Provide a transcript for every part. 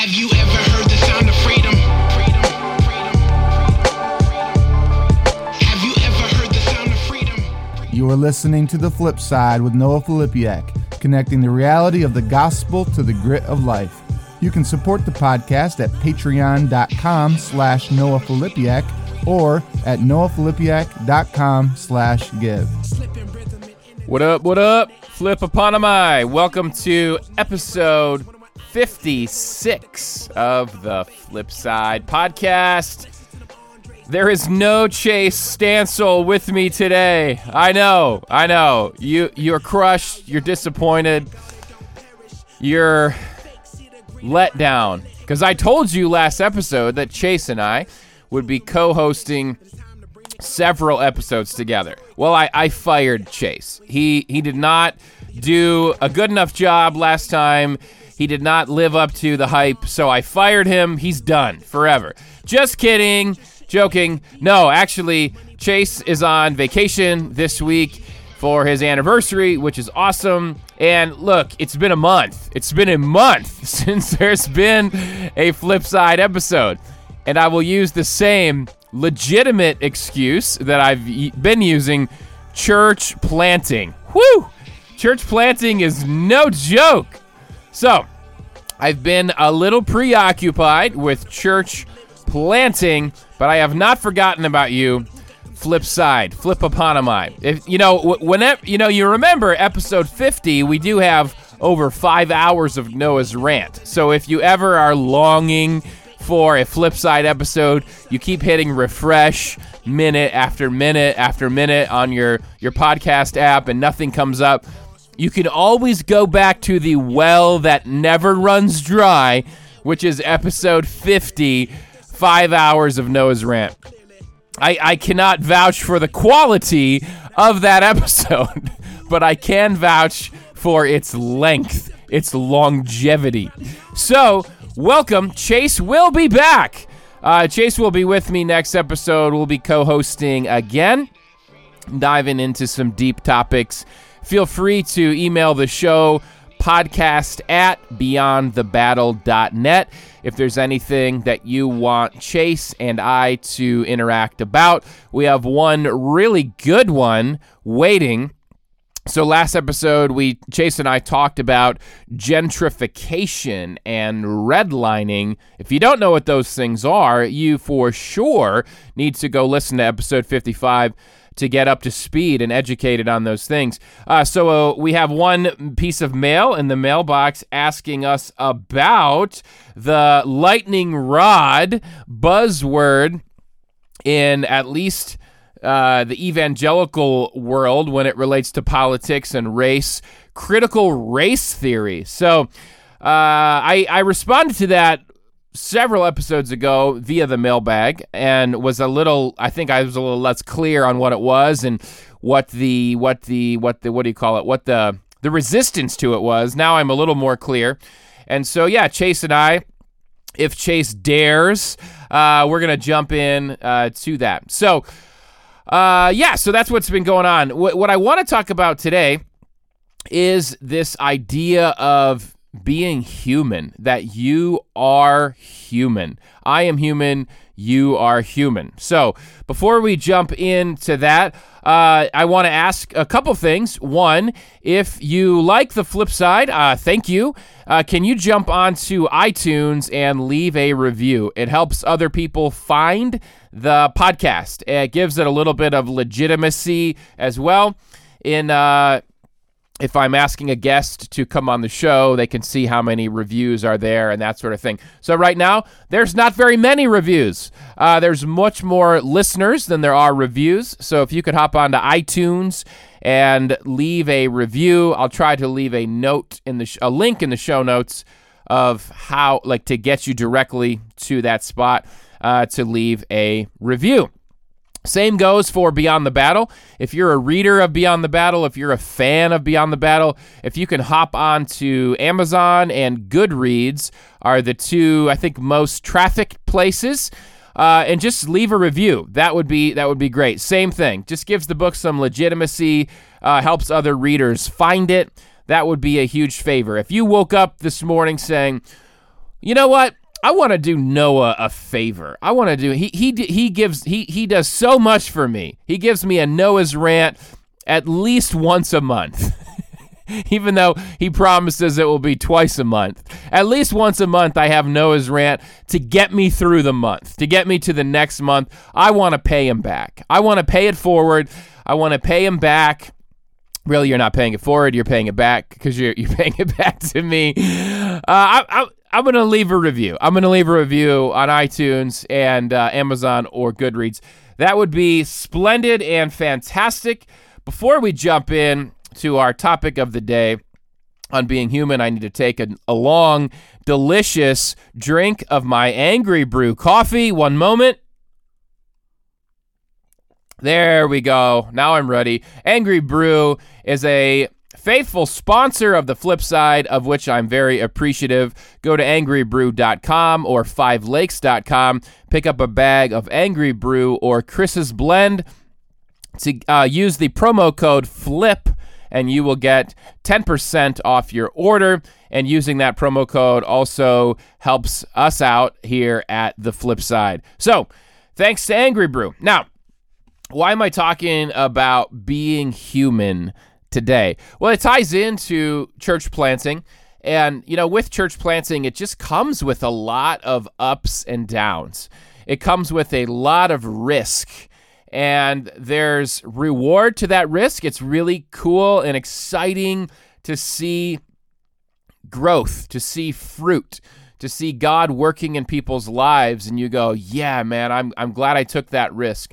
Have you ever heard the sound of freedom? Freedom, freedom. Have you ever heard the sound of freedom? You are listening to The Flip Side with Noah Filipiak, connecting the reality of the gospel to the grit of life. You can support the podcast at patreon.com slash Noah Filipiak or at noahfilipiak.com slash give. What up, what up? Flip Eponymai. Welcome to episode 56 of the Flipside podcast. There is no Chase Stansel with me today. I know, I know. You you're crushed, you're disappointed. You're let down because I told you last episode that Chase and I would be co-hosting several episodes together. Well, I, I fired Chase. He he did not do a good enough job last time. He did not live up to the hype, so I fired him. He's done forever. Just kidding. Joking. No, actually, Chase is on vacation this week for his anniversary, which is awesome. And look, it's been a month. It's been a month since there's been a flip side episode. And I will use the same legitimate excuse that I've been using church planting. Whew! Church planting is no joke. So, I've been a little preoccupied with church planting, but I have not forgotten about you. Flip side, flip eponymai. If you know, whenever you know, you remember episode 50, we do have over five hours of Noah's rant. So if you ever are longing for a flip side episode, you keep hitting refresh minute after minute after minute on your your podcast app, and nothing comes up. You can always go back to the well that never runs dry, which is episode 50, five hours of Noah's rant. I, I cannot vouch for the quality of that episode, but I can vouch for its length, its longevity. So, welcome. Chase will be back. Uh, Chase will be with me next episode. We'll be co hosting again, diving into some deep topics. Feel free to email the show podcast at beyondthebattle.net if there's anything that you want Chase and I to interact about. We have one really good one waiting. So last episode we Chase and I talked about gentrification and redlining. If you don't know what those things are, you for sure need to go listen to episode 55 to get up to speed and educated on those things. Uh, so uh, we have one piece of mail in the mailbox asking us about the lightning rod buzzword in at least uh, the evangelical world when it relates to politics and race, critical race theory. So uh, I, I responded to that several episodes ago via the mailbag and was a little I think I was a little less clear on what it was and what the what the what the what do you call it? What the the resistance to it was. Now I'm a little more clear. And so yeah Chase and I if Chase dares uh, we're gonna jump in uh, to that. So uh, yeah so that's what's been going on. What, what I want to talk about today is this idea of being human, that you are human. I am human, you are human. So, before we jump into that, uh, I want to ask a couple things. One, if you like the flip side, uh, thank you. Uh, can you jump onto iTunes and leave a review? It helps other people find the podcast. It gives it a little bit of legitimacy as well. In uh, if I'm asking a guest to come on the show, they can see how many reviews are there and that sort of thing. So right now, there's not very many reviews. Uh, there's much more listeners than there are reviews. So if you could hop onto iTunes and leave a review, I'll try to leave a note in the sh- a link in the show notes of how like to get you directly to that spot uh, to leave a review. Same goes for Beyond the Battle. If you're a reader of Beyond the Battle, if you're a fan of Beyond the Battle, if you can hop on to Amazon and Goodreads are the two I think most trafficked places. Uh, and just leave a review. That would be that would be great. Same thing. Just gives the book some legitimacy. Uh, helps other readers find it. That would be a huge favor. If you woke up this morning saying, You know what? I want to do Noah a favor. I want to do he he he gives he he does so much for me. He gives me a Noah's rant at least once a month. Even though he promises it will be twice a month. At least once a month I have Noah's rant to get me through the month, to get me to the next month. I want to pay him back. I want to pay it forward. I want to pay him back really you're not paying it forward you're paying it back because you're, you're paying it back to me uh, I, I, i'm to leave a review. I'm to leave a review on itunes and uh, amazon or goodreads. That would be splendid and fantastic. Before we jump in to our topic of the day on being human i need to take a, a long delicious drink of my angry brew coffee. One moment. There we go. Now I'm ready. Angry Brew is a faithful sponsor of the flip side, of which I'm very appreciative. Go to angrybrew.com or fivelakes.com. Pick up a bag of Angry Brew or Chris's Blend. To uh, use the promo code FLIP, and you will get 10% off your order. And using that promo code also helps us out here at the flip side. So, thanks to Angry Brew. Now, why am I talking about being human today? Well, it ties into church planting. And, you know, with church planting, it just comes with a lot of ups and downs. It comes with a lot of risk. And there's reward to that risk. It's really cool and exciting to see growth, to see fruit, to see God working in people's lives. And you go, yeah, man, I'm, I'm glad I took that risk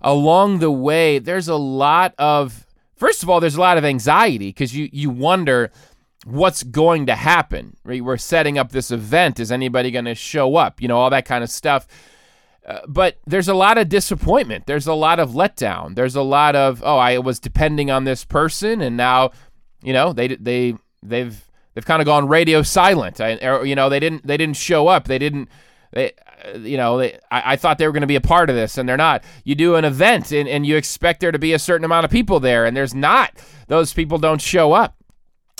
along the way, there's a lot of first of all, there's a lot of anxiety because you you wonder what's going to happen. Right? We're setting up this event. Is anybody going to show up? You know, all that kind of stuff. Uh, but there's a lot of disappointment. There's a lot of letdown. There's a lot of oh, I was depending on this person, and now, you know, they they they've they've kind of gone radio silent. I, or, you know, they didn't they didn't show up. They didn't. They, you know, I, I, thought they were going to be a part of this, and they're not. You do an event, and, and you expect there to be a certain amount of people there, and there's not. Those people don't show up.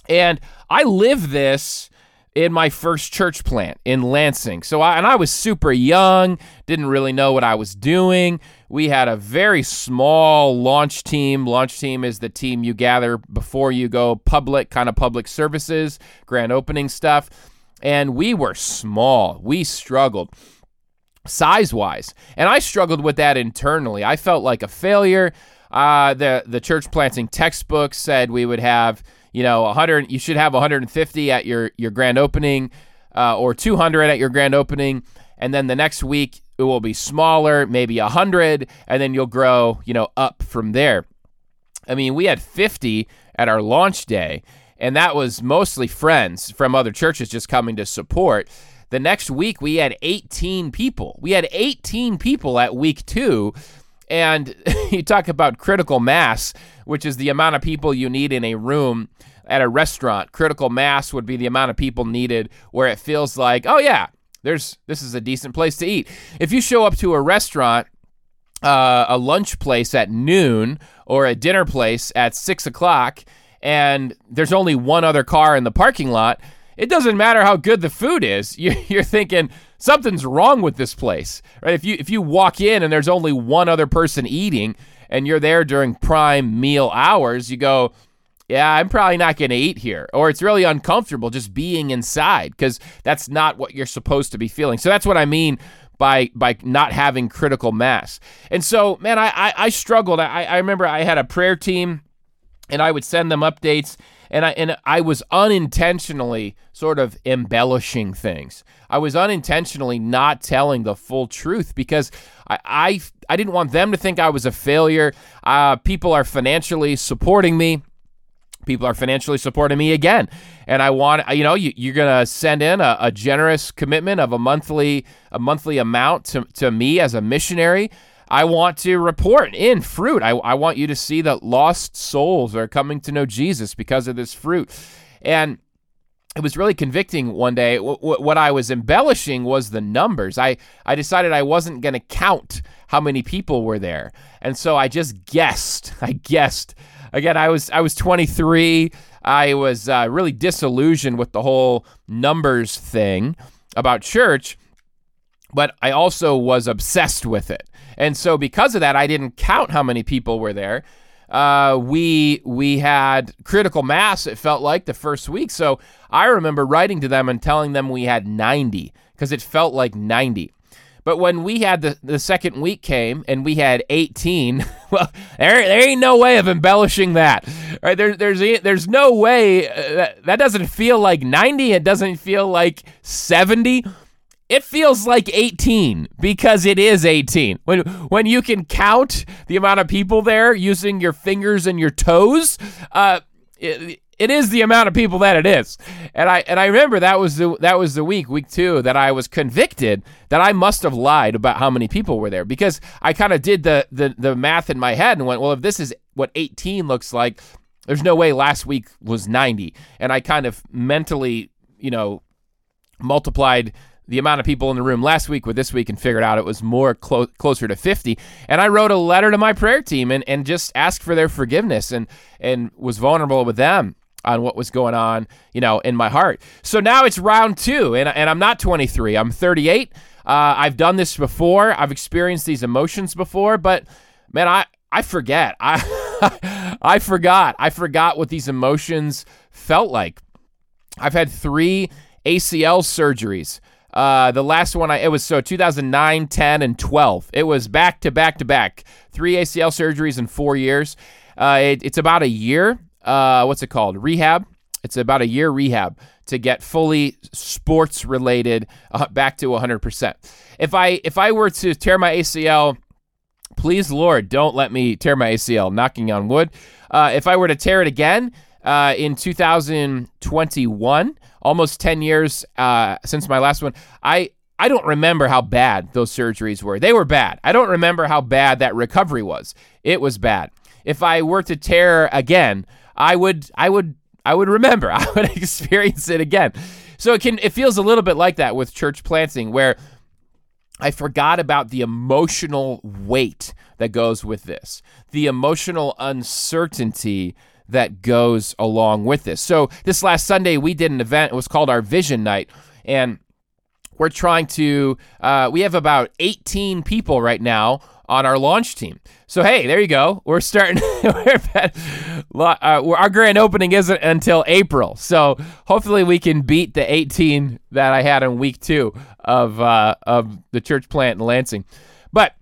And I live this in my first church plant in Lansing. So I, and I was super young, didn't really know what I was doing. We had a very small launch team. Launch team is the team you gather before you go public, kind of public services, grand opening stuff. And we were small. We struggled size wise. And I struggled with that internally. I felt like a failure. Uh, the the church planting textbook said we would have you know 100 you should have 150 at your your grand opening uh, or 200 at your grand opening and then the next week it will be smaller maybe 100 and then you'll grow you know up from there i mean we had 50 at our launch day and that was mostly friends from other churches just coming to support the next week, we had 18 people. We had 18 people at week two. And you talk about critical mass, which is the amount of people you need in a room at a restaurant. Critical mass would be the amount of people needed where it feels like, oh, yeah, there's this is a decent place to eat. If you show up to a restaurant, uh, a lunch place at noon or a dinner place at six o'clock, and there's only one other car in the parking lot, it doesn't matter how good the food is. You're thinking something's wrong with this place, right? If you if you walk in and there's only one other person eating, and you're there during prime meal hours, you go, yeah, I'm probably not going to eat here. Or it's really uncomfortable just being inside because that's not what you're supposed to be feeling. So that's what I mean by by not having critical mass. And so, man, I I, I struggled. I, I remember I had a prayer team, and I would send them updates and I and I was unintentionally sort of embellishing things. I was unintentionally not telling the full truth because I I, I didn't want them to think I was a failure. Uh, people are financially supporting me. People are financially supporting me again, and I want you know you, you're gonna send in a, a generous commitment of a monthly a monthly amount to, to me as a missionary. I want to report in fruit. I, I want you to see that lost souls are coming to know Jesus because of this fruit. And it was really convicting one day. W- w- what I was embellishing was the numbers. I, I decided I wasn't going to count how many people were there. And so I just guessed. I guessed. Again, I was I was 23. I was uh, really disillusioned with the whole numbers thing. about church, but I also was obsessed with it. And so because of that, I didn't count how many people were there. Uh, we we had critical mass. It felt like the first week. So I remember writing to them and telling them we had 90 because it felt like 90. But when we had the, the second week came and we had 18, well, there, there ain't no way of embellishing that. Right? There, there's there's no way uh, that, that doesn't feel like 90. It doesn't feel like 70 it feels like 18 because it is 18. When when you can count the amount of people there using your fingers and your toes, uh, it, it is the amount of people that it is. And I and I remember that was the that was the week week 2 that I was convicted that I must have lied about how many people were there because I kind of did the, the the math in my head and went, well if this is what 18 looks like, there's no way last week was 90. And I kind of mentally, you know, multiplied the amount of people in the room last week with this week and figured out it was more clo- closer to 50 and i wrote a letter to my prayer team and, and just asked for their forgiveness and and was vulnerable with them on what was going on you know in my heart. So now it's round two and, and i'm not 23 i'm 38 uh, i've done this before. I've experienced these emotions before but man i i forget. I i forgot. I forgot what these emotions felt like. I've had three acl surgeries uh, the last one I it was so 2009, 10, and 12. It was back to back to back. Three ACL surgeries in four years. Uh, it, it's about a year. Uh, what's it called? Rehab. It's about a year rehab to get fully sports related uh, back to 100%. If I if I were to tear my ACL, please Lord, don't let me tear my ACL. Knocking on wood. Uh, if I were to tear it again uh, in 2021 almost 10 years uh, since my last one. I I don't remember how bad those surgeries were. They were bad. I don't remember how bad that recovery was. It was bad. If I were to tear again, I would I would I would remember. I would experience it again. So it can it feels a little bit like that with church planting where I forgot about the emotional weight that goes with this. The emotional uncertainty that goes along with this. So this last Sunday we did an event. It was called our Vision Night, and we're trying to. Uh, we have about 18 people right now on our launch team. So hey, there you go. We're starting. we're uh, our grand opening isn't until April, so hopefully we can beat the 18 that I had in week two of uh, of the church plant in Lansing. But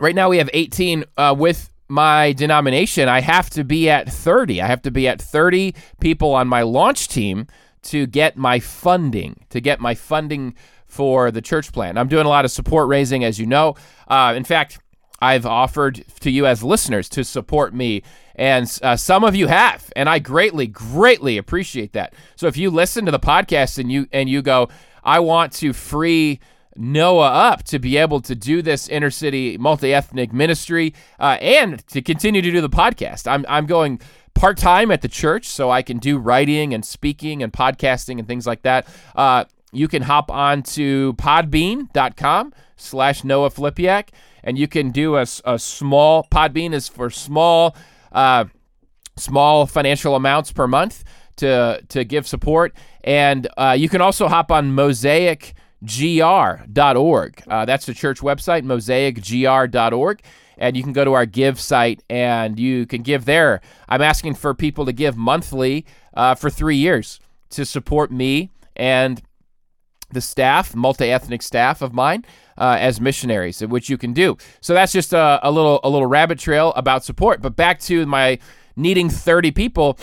right now we have 18 uh, with my denomination, I have to be at 30. I have to be at 30 people on my launch team to get my funding, to get my funding for the church plan. I'm doing a lot of support raising, as you know. Uh, in fact, I've offered to you as listeners to support me, and uh, some of you have, and I greatly, greatly appreciate that. So if you listen to the podcast and you and you go, I want to free Noah up to be able to do this inner city multi ethnic ministry uh, and to continue to do the podcast. I'm, I'm going part time at the church so I can do writing and speaking and podcasting and things like that. Uh, you can hop on to podbean.com slash Noah Filipiak and you can do a, a small, Podbean is for small, uh, small financial amounts per month to, to give support. And uh, you can also hop on Mosaic mosaicgr.org. Uh, that's the church website, mosaicgr.org. And you can go to our give site and you can give there. I'm asking for people to give monthly uh, for three years to support me and the staff, multi ethnic staff of mine, uh, as missionaries, which you can do. So that's just a, a little a little rabbit trail about support. But back to my needing 30 people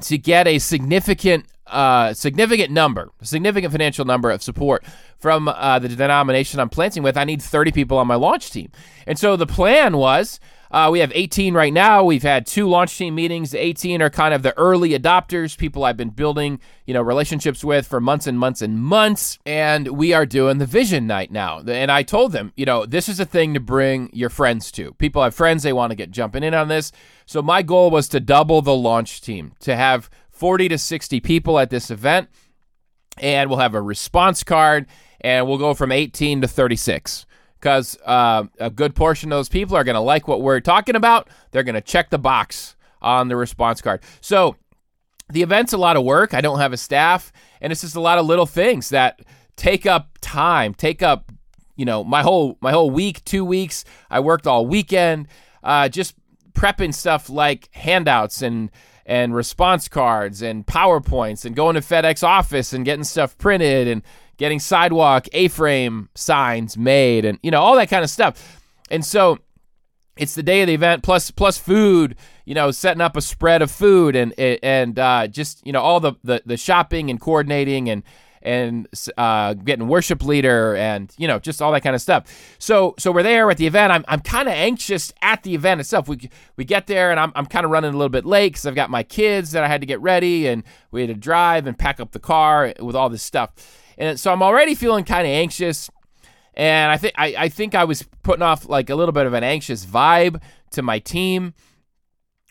to get a significant uh, significant number, significant financial number of support from uh, the denomination I'm planting with. I need 30 people on my launch team. And so the plan was uh, we have 18 right now. We've had two launch team meetings. The 18 are kind of the early adopters, people I've been building, you know, relationships with for months and months and months. And we are doing the vision night now. And I told them, you know, this is a thing to bring your friends to. People have friends they want to get jumping in on this. So my goal was to double the launch team, to have 40 to 60 people at this event, and we'll have a response card, and we'll go from 18 to 36 because uh, a good portion of those people are going to like what we're talking about. They're going to check the box on the response card. So the event's a lot of work. I don't have a staff, and it's just a lot of little things that take up time, take up you know my whole my whole week, two weeks. I worked all weekend, uh, just prepping stuff like handouts and and response cards and powerpoints and going to FedEx office and getting stuff printed and getting sidewalk A-frame signs made and you know all that kind of stuff. And so it's the day of the event plus plus food you know setting up a spread of food and and uh, just you know all the, the the shopping and coordinating and and uh, getting worship leader and you know just all that kind of stuff. So so we're there at the event. I'm, I'm kind of anxious at the event itself. We we get there and i'm, I'm kind of running a little bit late because i've got my kids that i had to get ready and we had to drive and pack up the car with all this stuff. And so i'm already feeling kind of anxious. And I think I, I think I was putting off like a little bit of an anxious vibe to my team,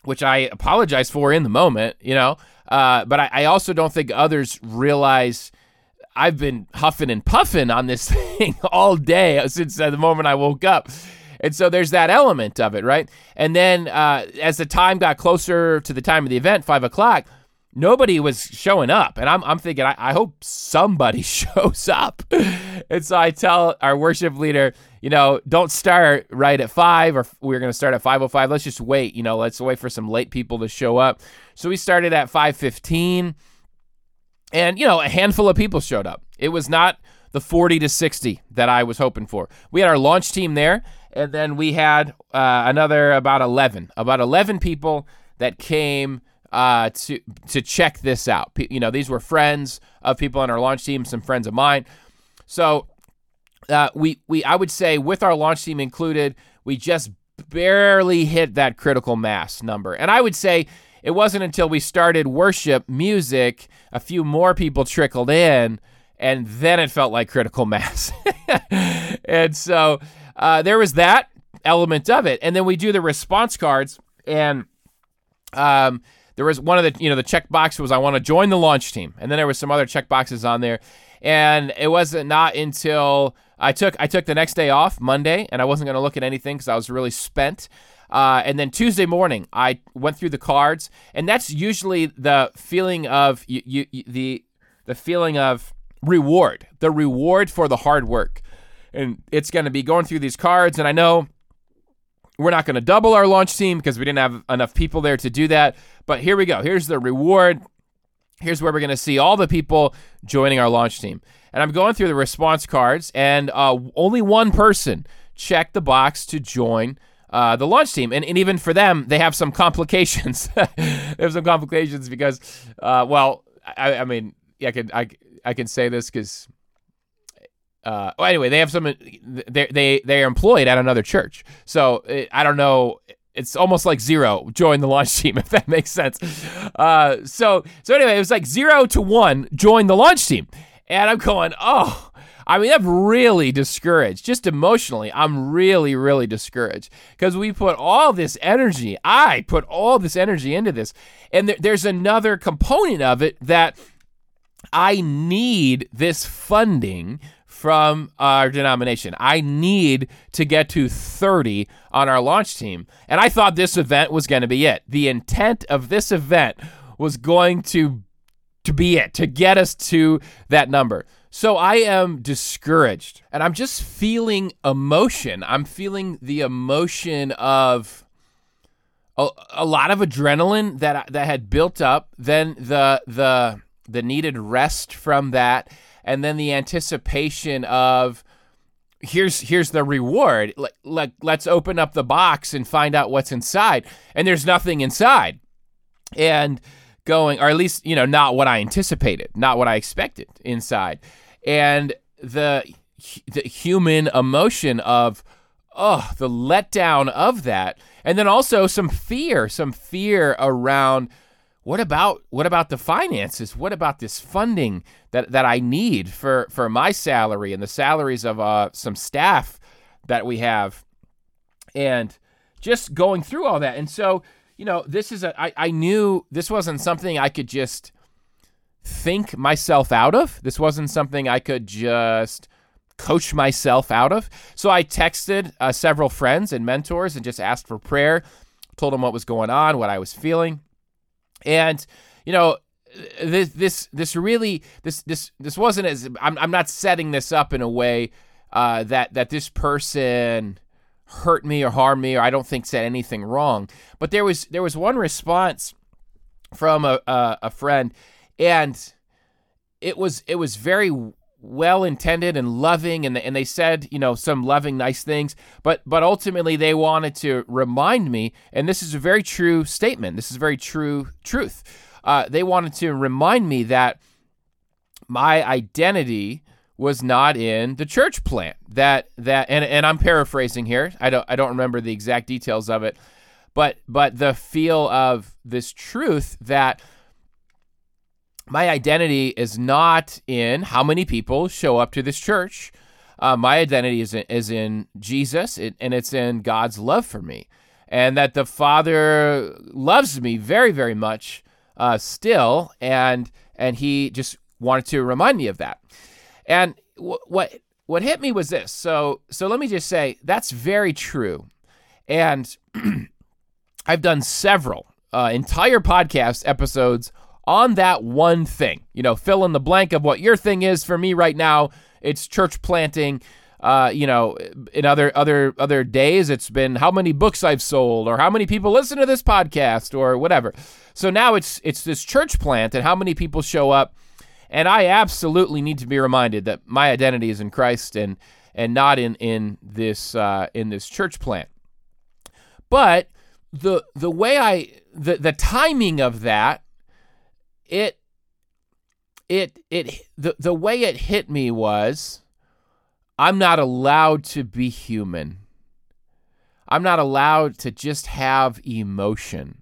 which I apologize for in the moment, you know. Uh, but I, I also don't think others realize I've been huffing and puffing on this thing all day since uh, the moment I woke up. And so there's that element of it, right? And then uh, as the time got closer to the time of the event, five o'clock, nobody was showing up. And I'm, I'm thinking, I, I hope somebody shows up. and so I tell our worship leader, you know, don't start right at five or we're going to start at 505. Let's just wait, you know, let's wait for some late people to show up. So we started at 515 and, you know, a handful of people showed up. It was not the 40 to 60 that I was hoping for. We had our launch team there and then we had uh, another about 11, about 11 people that came – uh, to to check this out. you know, these were friends of people on our launch team, some friends of mine. So uh, we we I would say with our launch team included, we just barely hit that critical mass number. And I would say it wasn't until we started worship music, a few more people trickled in, and then it felt like critical mass. and so uh, there was that element of it. And then we do the response cards, and um, there was one of the you know the check box was I want to join the launch team, and then there was some other check boxes on there, and it wasn't not until I took I took the next day off Monday, and I wasn't going to look at anything because I was really spent. Uh, and then Tuesday morning, I went through the cards, and that's usually the feeling of you, you, you, the the feeling of reward, the reward for the hard work, and it's going to be going through these cards. And I know we're not going to double our launch team because we didn't have enough people there to do that. But here we go. Here's the reward. Here's where we're going to see all the people joining our launch team. And I'm going through the response cards, and uh, only one person checked the box to join uh, the launch team. And, and even for them, they have some complications. they have some complications because, uh, well, I, I mean, I can I, I can say this because uh, well, anyway, they have some. They they they are employed at another church, so it, I don't know. It's almost like zero join the launch team, if that makes sense. Uh, so so anyway, it was like zero to one join the launch team, and I'm going, oh. I mean, I'm really discouraged. Just emotionally, I'm really, really discouraged because we put all this energy. I put all this energy into this, and th- there's another component of it that I need this funding from our denomination. I need to get to 30 on our launch team. And I thought this event was going to be it. The intent of this event was going to to be it, to get us to that number. So I am discouraged and I'm just feeling emotion. I'm feeling the emotion of a, a lot of adrenaline that that had built up, then the the the needed rest from that and then the anticipation of here's here's the reward. Like, like let's open up the box and find out what's inside. And there's nothing inside. And going or at least you know not what i anticipated not what i expected inside and the the human emotion of oh the letdown of that and then also some fear some fear around what about what about the finances? What about this funding that, that I need for, for my salary and the salaries of uh, some staff that we have? And just going through all that. And so, you know, this is a I, I knew this wasn't something I could just think myself out of. This wasn't something I could just coach myself out of. So I texted uh, several friends and mentors and just asked for prayer, told them what was going on, what I was feeling. And, you know, this this this really this this this wasn't as I'm I'm not setting this up in a way uh, that that this person hurt me or harmed me or I don't think said anything wrong. But there was there was one response from a a, a friend, and it was it was very well intended and loving and and they said you know some loving nice things. But but ultimately they wanted to remind me and this is a very true statement. This is very true truth. Uh, they wanted to remind me that my identity was not in the church plant that that and, and I'm paraphrasing here. I don't I don't remember the exact details of it. But but the feel of this truth that my identity is not in how many people show up to this church. Uh, my identity is in, is in Jesus, it, and it's in God's love for me, and that the Father loves me very, very much uh, still, and and He just wanted to remind me of that. And w- what what hit me was this. So so let me just say that's very true, and I've done several uh, entire podcast episodes on that one thing. You know, fill in the blank of what your thing is. For me right now, it's church planting. Uh, you know, in other other other days, it's been how many books I've sold, or how many people listen to this podcast, or whatever. So now it's it's this church plant, and how many people show up. And I absolutely need to be reminded that my identity is in Christ, and and not in in this uh, in this church plant. But the the way I the the timing of that it it it the the way it hit me was I'm not allowed to be human. I'm not allowed to just have emotion.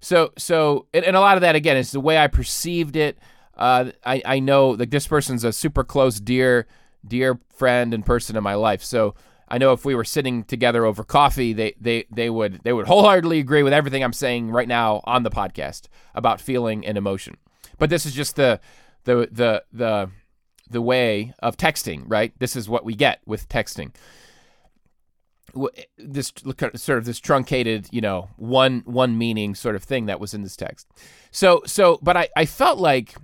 So so and, and a lot of that again is the way I perceived it. Uh, I I know like this person's a super close dear dear friend and person in my life. So I know if we were sitting together over coffee, they they they would they would wholeheartedly agree with everything I'm saying right now on the podcast about feeling and emotion. But this is just the the the the the way of texting, right? This is what we get with texting. This sort of this truncated, you know, one one meaning sort of thing that was in this text. So so, but I I felt like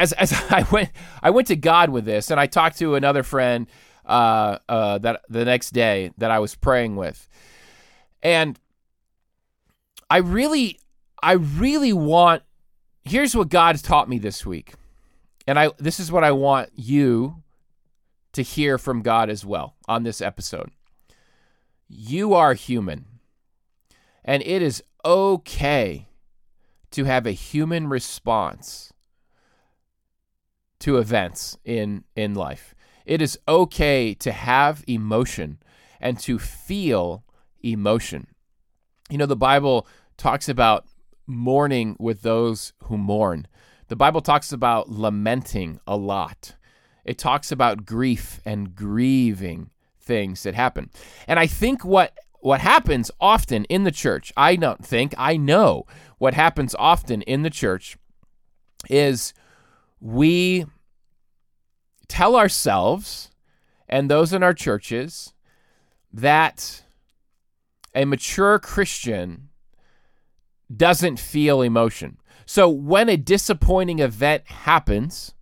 as as I went I went to God with this, and I talked to another friend uh, uh, that the next day that I was praying with, and I really I really want here's what God's taught me this week. And I this is what I want you to hear from God as well on this episode. You are human. And it is okay to have a human response to events in in life. It is okay to have emotion and to feel emotion. You know the Bible talks about mourning with those who mourn. The Bible talks about lamenting a lot. It talks about grief and grieving things that happen. And I think what what happens often in the church, I don't think, I know what happens often in the church is we tell ourselves and those in our churches that a mature Christian doesn't feel emotion. So when a disappointing event happens,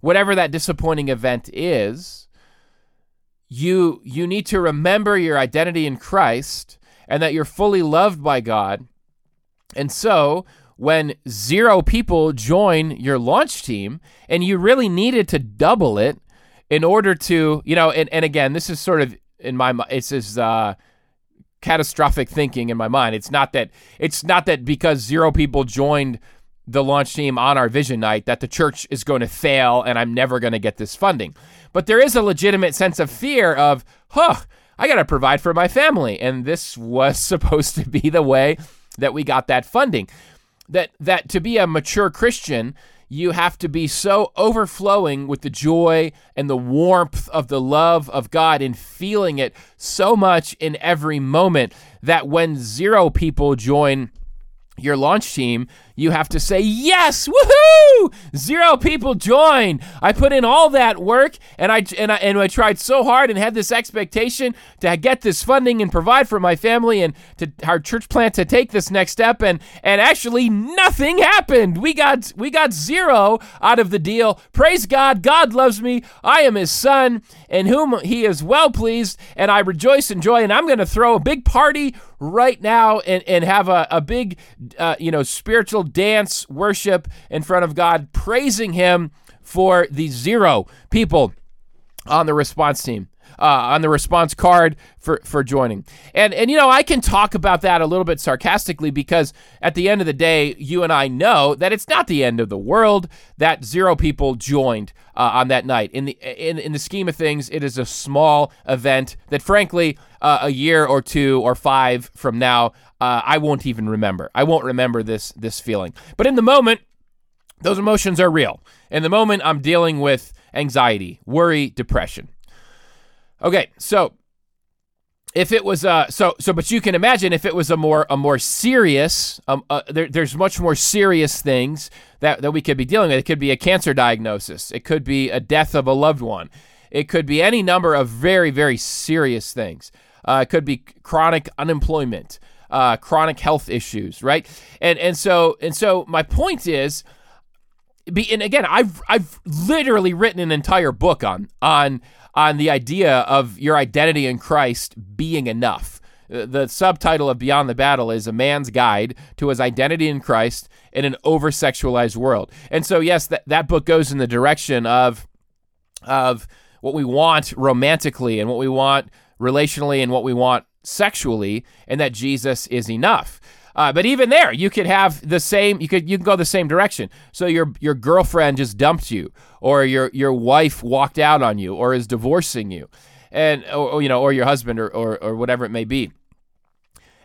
whatever that disappointing event is, you you need to remember your identity in Christ and that you're fully loved by God. And so, when zero people join your launch team and you really needed to double it in order to, you know, and, and again, this is sort of in my it's as uh, catastrophic thinking in my mind. It's not that it's not that because zero people joined the launch team on our vision night that the church is going to fail and I'm never going to get this funding. But there is a legitimate sense of fear of, huh, I got to provide for my family. And this was supposed to be the way that we got that funding. That that to be a mature Christian, you have to be so overflowing with the joy and the warmth of the love of God and feeling it so much in every moment that when zero people join your launch team, you have to say, yes, woohoo! Zero people joined. I put in all that work and I, and I, and I tried so hard and had this expectation to get this funding and provide for my family and to our church plant to take this next step. And, and actually nothing happened. We got, we got zero out of the deal. Praise God. God loves me. I am his son in whom he is well pleased and I rejoice and joy. And I'm going to throw a big party right now and, and have a, a big, uh, you know, spiritual dance worship in front of God, praising Him for the zero people on the response team. Uh, on the response card for for joining. And and you know, I can talk about that a little bit sarcastically because at the end of the day, you and I know that it's not the end of the world that zero people joined uh, on that night. In the in in the scheme of things, it is a small event that frankly, uh, a year or two or five from now, uh, I won't even remember. I won't remember this this feeling. But in the moment, those emotions are real. In the moment, I'm dealing with anxiety, worry, depression. Okay, so if it was uh so so but you can imagine if it was a more a more serious um uh, there, there's much more serious things that that we could be dealing with. It could be a cancer diagnosis. It could be a death of a loved one. It could be any number of very very serious things. Uh, it could be chronic unemployment uh, chronic health issues right? And and so and so my point is be and again I've I've literally written an entire book on on on the idea of your identity in Christ being enough. Uh, The subtitle of Beyond the Battle is A Man's Guide to His Identity in Christ in an Over Sexualized World. And so, yes, that, that book goes in the direction of, of what we want romantically and what we want relationally and what we want sexually, and that Jesus is enough. Uh, but even there, you could have the same. You could you can go the same direction. So your your girlfriend just dumped you, or your your wife walked out on you, or is divorcing you, and or, or, you know, or your husband, or or, or whatever it may be.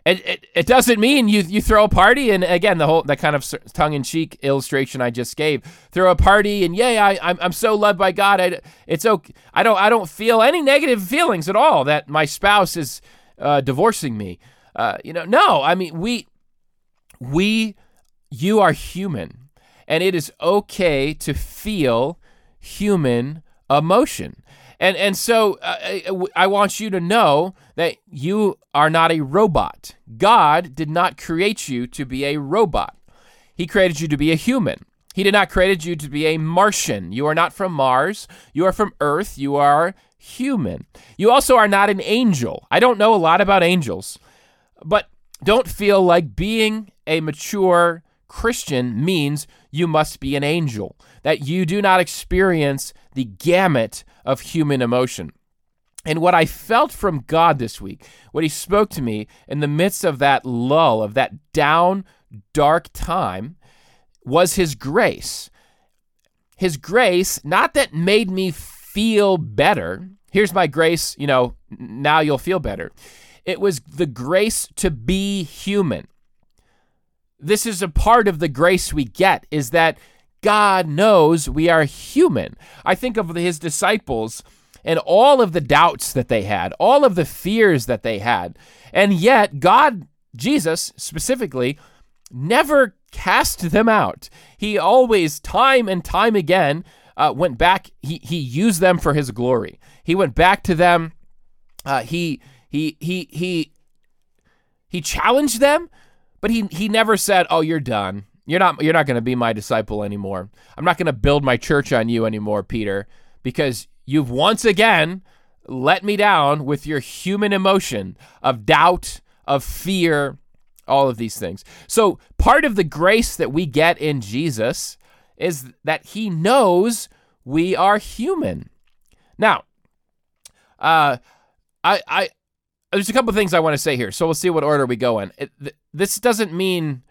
It, it, it doesn't mean you you throw a party and again the whole that kind of tongue in cheek illustration I just gave throw a party and yay I I'm, I'm so loved by God I, it's okay I don't I don't feel any negative feelings at all that my spouse is uh, divorcing me uh, you know no I mean we we you are human and it is okay to feel human emotion. And and so uh, I, I want you to know that you are not a robot. God did not create you to be a robot. He created you to be a human. He did not create you to be a martian. You are not from mars. You are from earth. You are human. You also are not an angel. I don't know a lot about angels but don't feel like being a mature Christian means you must be an angel, that you do not experience the gamut of human emotion. And what I felt from God this week, what He spoke to me in the midst of that lull, of that down, dark time, was His grace. His grace, not that made me feel better. Here's my grace, you know, now you'll feel better. It was the grace to be human. This is a part of the grace we get is that God knows we are human. I think of his disciples and all of the doubts that they had, all of the fears that they had. And yet, God, Jesus specifically, never cast them out. He always, time and time again, uh, went back. He, he used them for his glory. He went back to them. Uh, he he he he he challenged them, but he he never said, "Oh, you're done. You're not you're not going to be my disciple anymore. I'm not going to build my church on you anymore, Peter, because you've once again let me down with your human emotion of doubt, of fear, all of these things." So, part of the grace that we get in Jesus is that he knows we are human. Now, uh I I there's a couple things I want to say here. So we'll see what order we go in. It, th- this doesn't mean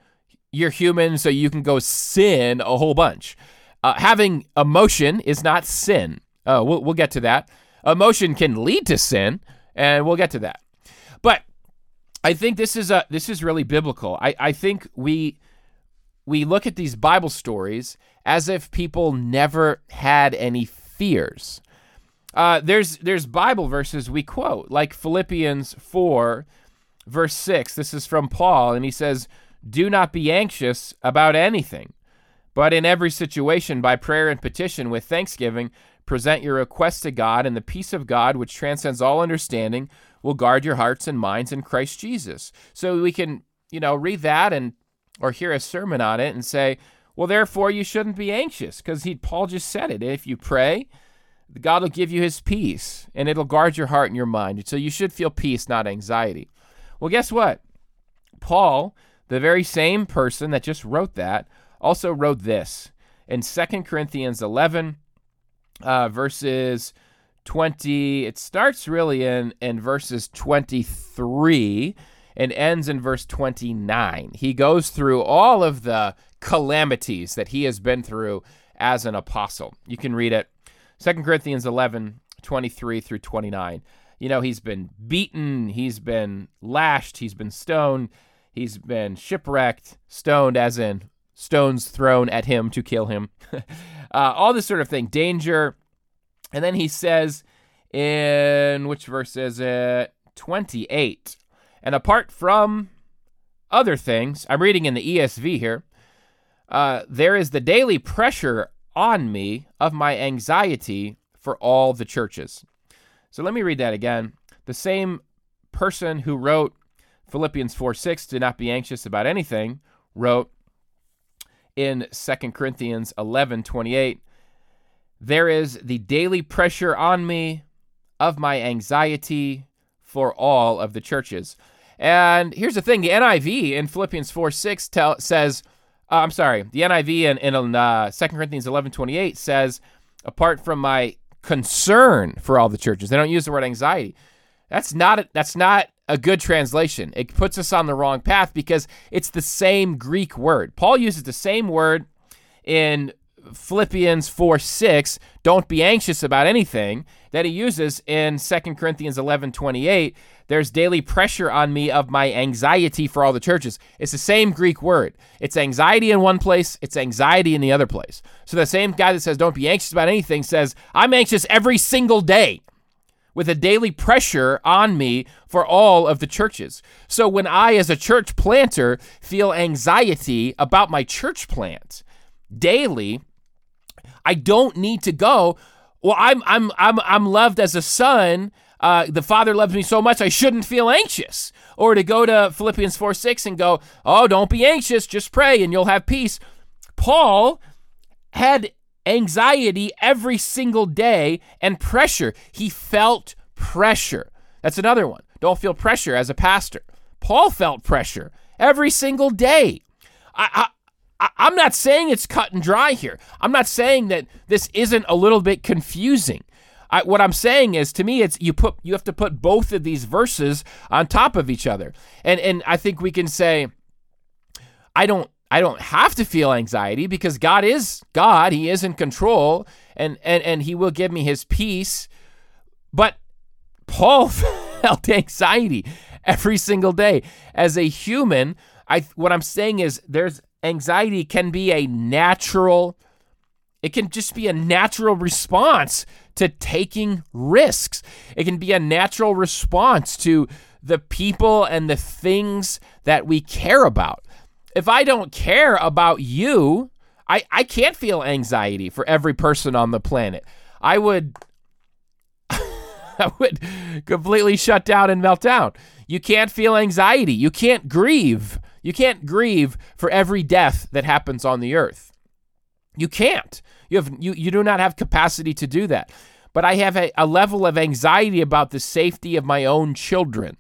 you're human, so you can go sin a whole bunch. Uh, having emotion is not sin. Uh, we'll, we'll get to that. Emotion can lead to sin, and we'll get to that. But I think this is a this is really biblical. I, I think we we look at these Bible stories as if people never had any fears. Uh, there's there's Bible verses we quote, like Philippians 4, verse 6. This is from Paul, and he says, Do not be anxious about anything, but in every situation, by prayer and petition with thanksgiving, present your requests to God, and the peace of God, which transcends all understanding, will guard your hearts and minds in Christ Jesus. So we can, you know, read that and or hear a sermon on it and say, well, therefore you shouldn't be anxious, because he Paul just said it. If you pray, God will give you his peace and it'll guard your heart and your mind. So you should feel peace, not anxiety. Well, guess what? Paul, the very same person that just wrote that, also wrote this in 2 Corinthians 11, uh, verses 20. It starts really in, in verses 23 and ends in verse 29. He goes through all of the calamities that he has been through as an apostle. You can read it 2 Corinthians 11, 23 through 29. You know, he's been beaten, he's been lashed, he's been stoned, he's been shipwrecked, stoned, as in stones thrown at him to kill him, uh, all this sort of thing, danger. And then he says in which verse is it? 28. And apart from other things, I'm reading in the ESV here, uh, there is the daily pressure on me of my anxiety for all the churches. So let me read that again. The same person who wrote Philippians 4 6, do not be anxious about anything, wrote in 2 Corinthians 11 28, there is the daily pressure on me of my anxiety for all of the churches. And here's the thing the NIV in Philippians 4 6 tell, says, uh, I'm sorry, the NIV in, in uh, 2 Corinthians 11 28 says, apart from my concern for all the churches, they don't use the word anxiety. That's not a, that's not a good translation. It puts us on the wrong path because it's the same Greek word. Paul uses the same word in Philippians 4 6, don't be anxious about anything, that he uses in 2 Corinthians 11 28. There's daily pressure on me of my anxiety for all the churches. It's the same Greek word. It's anxiety in one place, it's anxiety in the other place. So the same guy that says, don't be anxious about anything says, I'm anxious every single day with a daily pressure on me for all of the churches. So when I, as a church planter, feel anxiety about my church plant daily, I don't need to go. Well, I'm I'm I'm I'm loved as a son. Uh, the Father loves me so much, I shouldn't feel anxious. Or to go to Philippians 4 6 and go, oh, don't be anxious, just pray and you'll have peace. Paul had anxiety every single day and pressure. He felt pressure. That's another one. Don't feel pressure as a pastor. Paul felt pressure every single day. I, I, I'm not saying it's cut and dry here. I'm not saying that this isn't a little bit confusing. I, what I'm saying is, to me, it's you put you have to put both of these verses on top of each other, and and I think we can say, I don't I don't have to feel anxiety because God is God. He is in control, and and and He will give me His peace. But Paul felt anxiety every single day as a human. I what I'm saying is there's anxiety can be a natural it can just be a natural response to taking risks. It can be a natural response to the people and the things that we care about. If I don't care about you, I, I can't feel anxiety for every person on the planet. I would I would completely shut down and melt down. You can't feel anxiety. You can't grieve. You can't grieve for every death that happens on the earth. You can't. You have you, you do not have capacity to do that. But I have a, a level of anxiety about the safety of my own children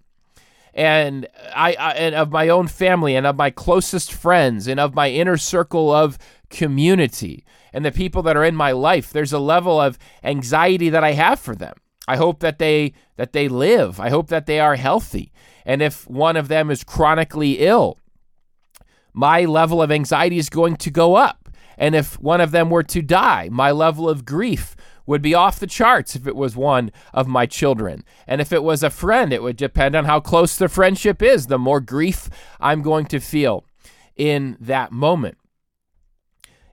and I, I, and of my own family and of my closest friends and of my inner circle of community and the people that are in my life. There's a level of anxiety that I have for them. I hope that they that they live. I hope that they are healthy. And if one of them is chronically ill my level of anxiety is going to go up and if one of them were to die, my level of grief would be off the charts if it was one of my children. And if it was a friend, it would depend on how close the friendship is. The more grief I'm going to feel in that moment.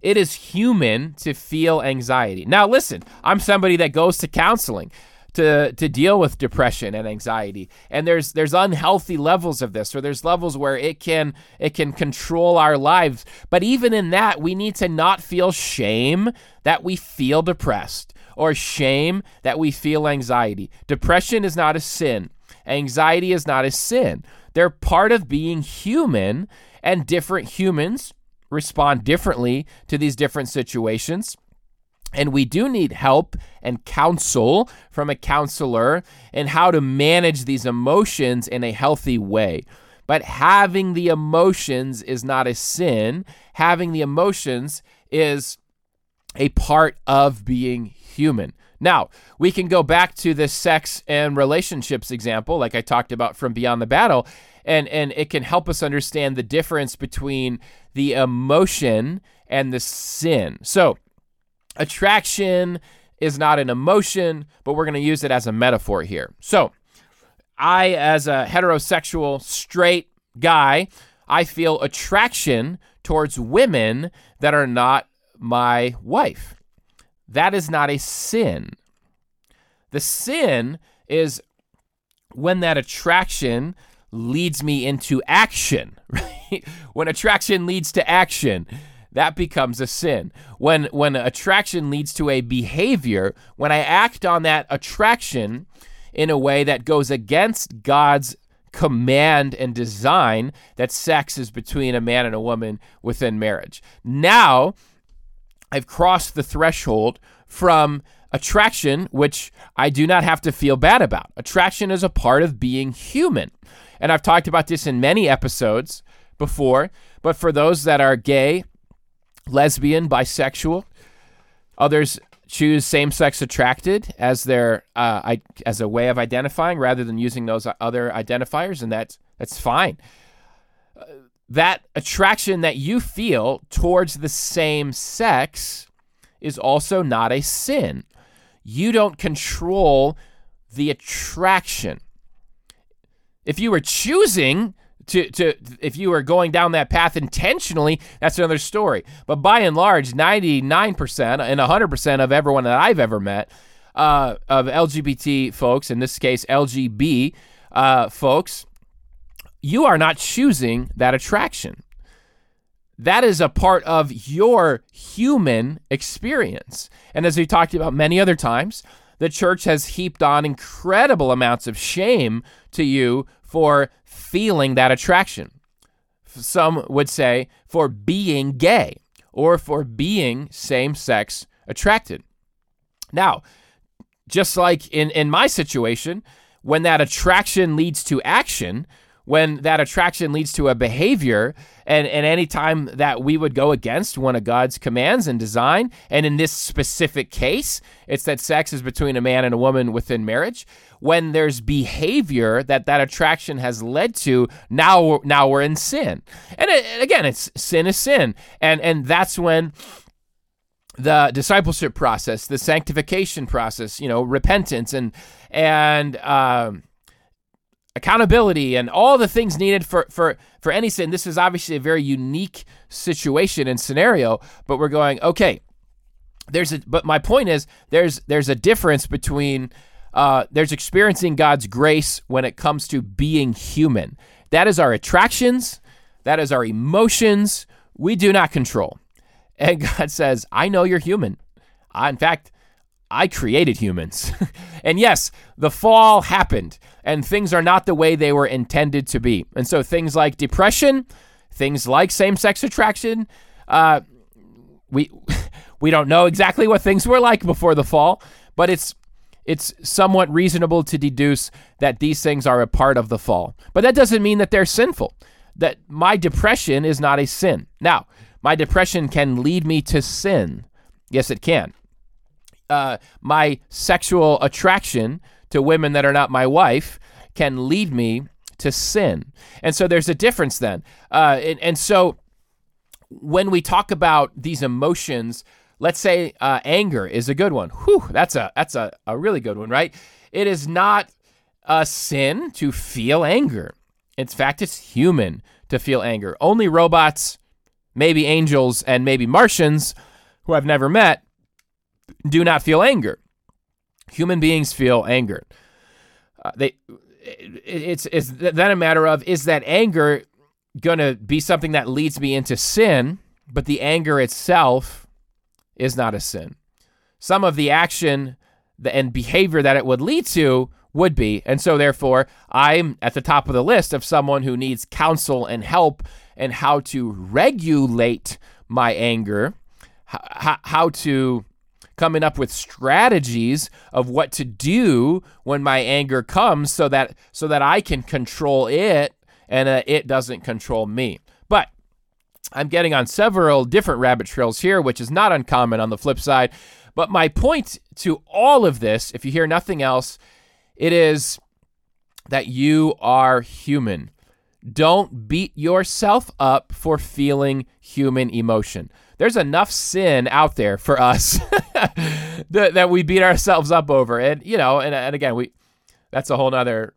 It is human to feel anxiety. Now, listen, I'm somebody that goes to counseling. To to deal with depression and anxiety. And there's there's unhealthy levels of this, or there's levels where it can it can control our lives. But even in that, we need to not feel shame that we feel depressed or shame that we feel anxiety. Depression is not a sin. Anxiety is not a sin. They're part of being human, and different humans respond differently to these different situations. And we do need help and counsel from a counselor in how to manage these emotions in a healthy way. But having the emotions is not a sin. Having the emotions is a part of being human. Now, we can go back to the sex and relationships example, like I talked about from Beyond the Battle, and, and it can help us understand the difference between the emotion and the sin. So, attraction is not an emotion, but we're going to use it as a metaphor here. So, I, as a heterosexual, straight guy, I feel attraction towards women that are not my wife. That is not a sin. The sin is when that attraction leads me into action, right? When attraction leads to action, that becomes a sin. When when attraction leads to a behavior, when I act on that attraction in a way that goes against God's command and design that sex is between a man and a woman within marriage. Now, I've crossed the threshold from attraction, which I do not have to feel bad about. Attraction is a part of being human. And I've talked about this in many episodes before, but for those that are gay, lesbian, bisexual, others choose same-sex attracted as their uh, I, as a way of identifying rather than using those other identifiers, and that's that's fine. That attraction that you feel towards the same sex is also not a sin. You don't control the attraction. If you were choosing to, to if you are going down that path intentionally, that's another story. But by and large, 99% and 100% of everyone that I've ever met uh, of LGBT folks, in this case LGB uh, folks, you are not choosing that attraction. That is a part of your human experience. And as we talked about many other times, the church has heaped on incredible amounts of shame to you for feeling that attraction. Some would say for being gay or for being same sex attracted. Now, just like in, in my situation, when that attraction leads to action, when that attraction leads to a behavior and, and any time that we would go against one of God's commands and design, and in this specific case, it's that sex is between a man and a woman within marriage. When there's behavior that that attraction has led to, now now we're in sin. And it, again, it's sin is sin, and and that's when the discipleship process, the sanctification process, you know, repentance and and um, accountability and all the things needed for for for any sin. This is obviously a very unique situation and scenario, but we're going okay. There's a but my point is there's there's a difference between uh, there's experiencing God's grace when it comes to being human. That is our attractions. That is our emotions. We do not control. And God says, I know you're human. I, in fact, I created humans. and yes, the fall happened and things are not the way they were intended to be. And so things like depression, things like same-sex attraction, uh, we we don't know exactly what things were like before the fall, but it's it's somewhat reasonable to deduce that these things are a part of the fall. But that doesn't mean that they're sinful. That my depression is not a sin. Now, my depression can lead me to sin. Yes, it can uh, my sexual attraction to women that are not my wife can lead me to sin. And so there's a difference then. Uh, and, and, so when we talk about these emotions, let's say uh, anger is a good one. Whew, that's a that's a, a really good one, right? It is not a sin to feel anger. In fact, it's human to feel anger. Only robots, maybe angels, and maybe Martians who I've never met do not feel anger. Human beings feel anger. Uh, they, it, it's it's then a matter of is that anger going to be something that leads me into sin, but the anger itself is not a sin. Some of the action and behavior that it would lead to would be. And so, therefore, I'm at the top of the list of someone who needs counsel and help and how to regulate my anger, how, how to coming up with strategies of what to do when my anger comes so that so that I can control it and uh, it doesn't control me. But I'm getting on several different rabbit trails here, which is not uncommon on the flip side. But my point to all of this, if you hear nothing else, it is that you are human. Don't beat yourself up for feeling human emotion. There's enough sin out there for us that, that, we beat ourselves up over. And, you know, and, and again, we that's a whole nother.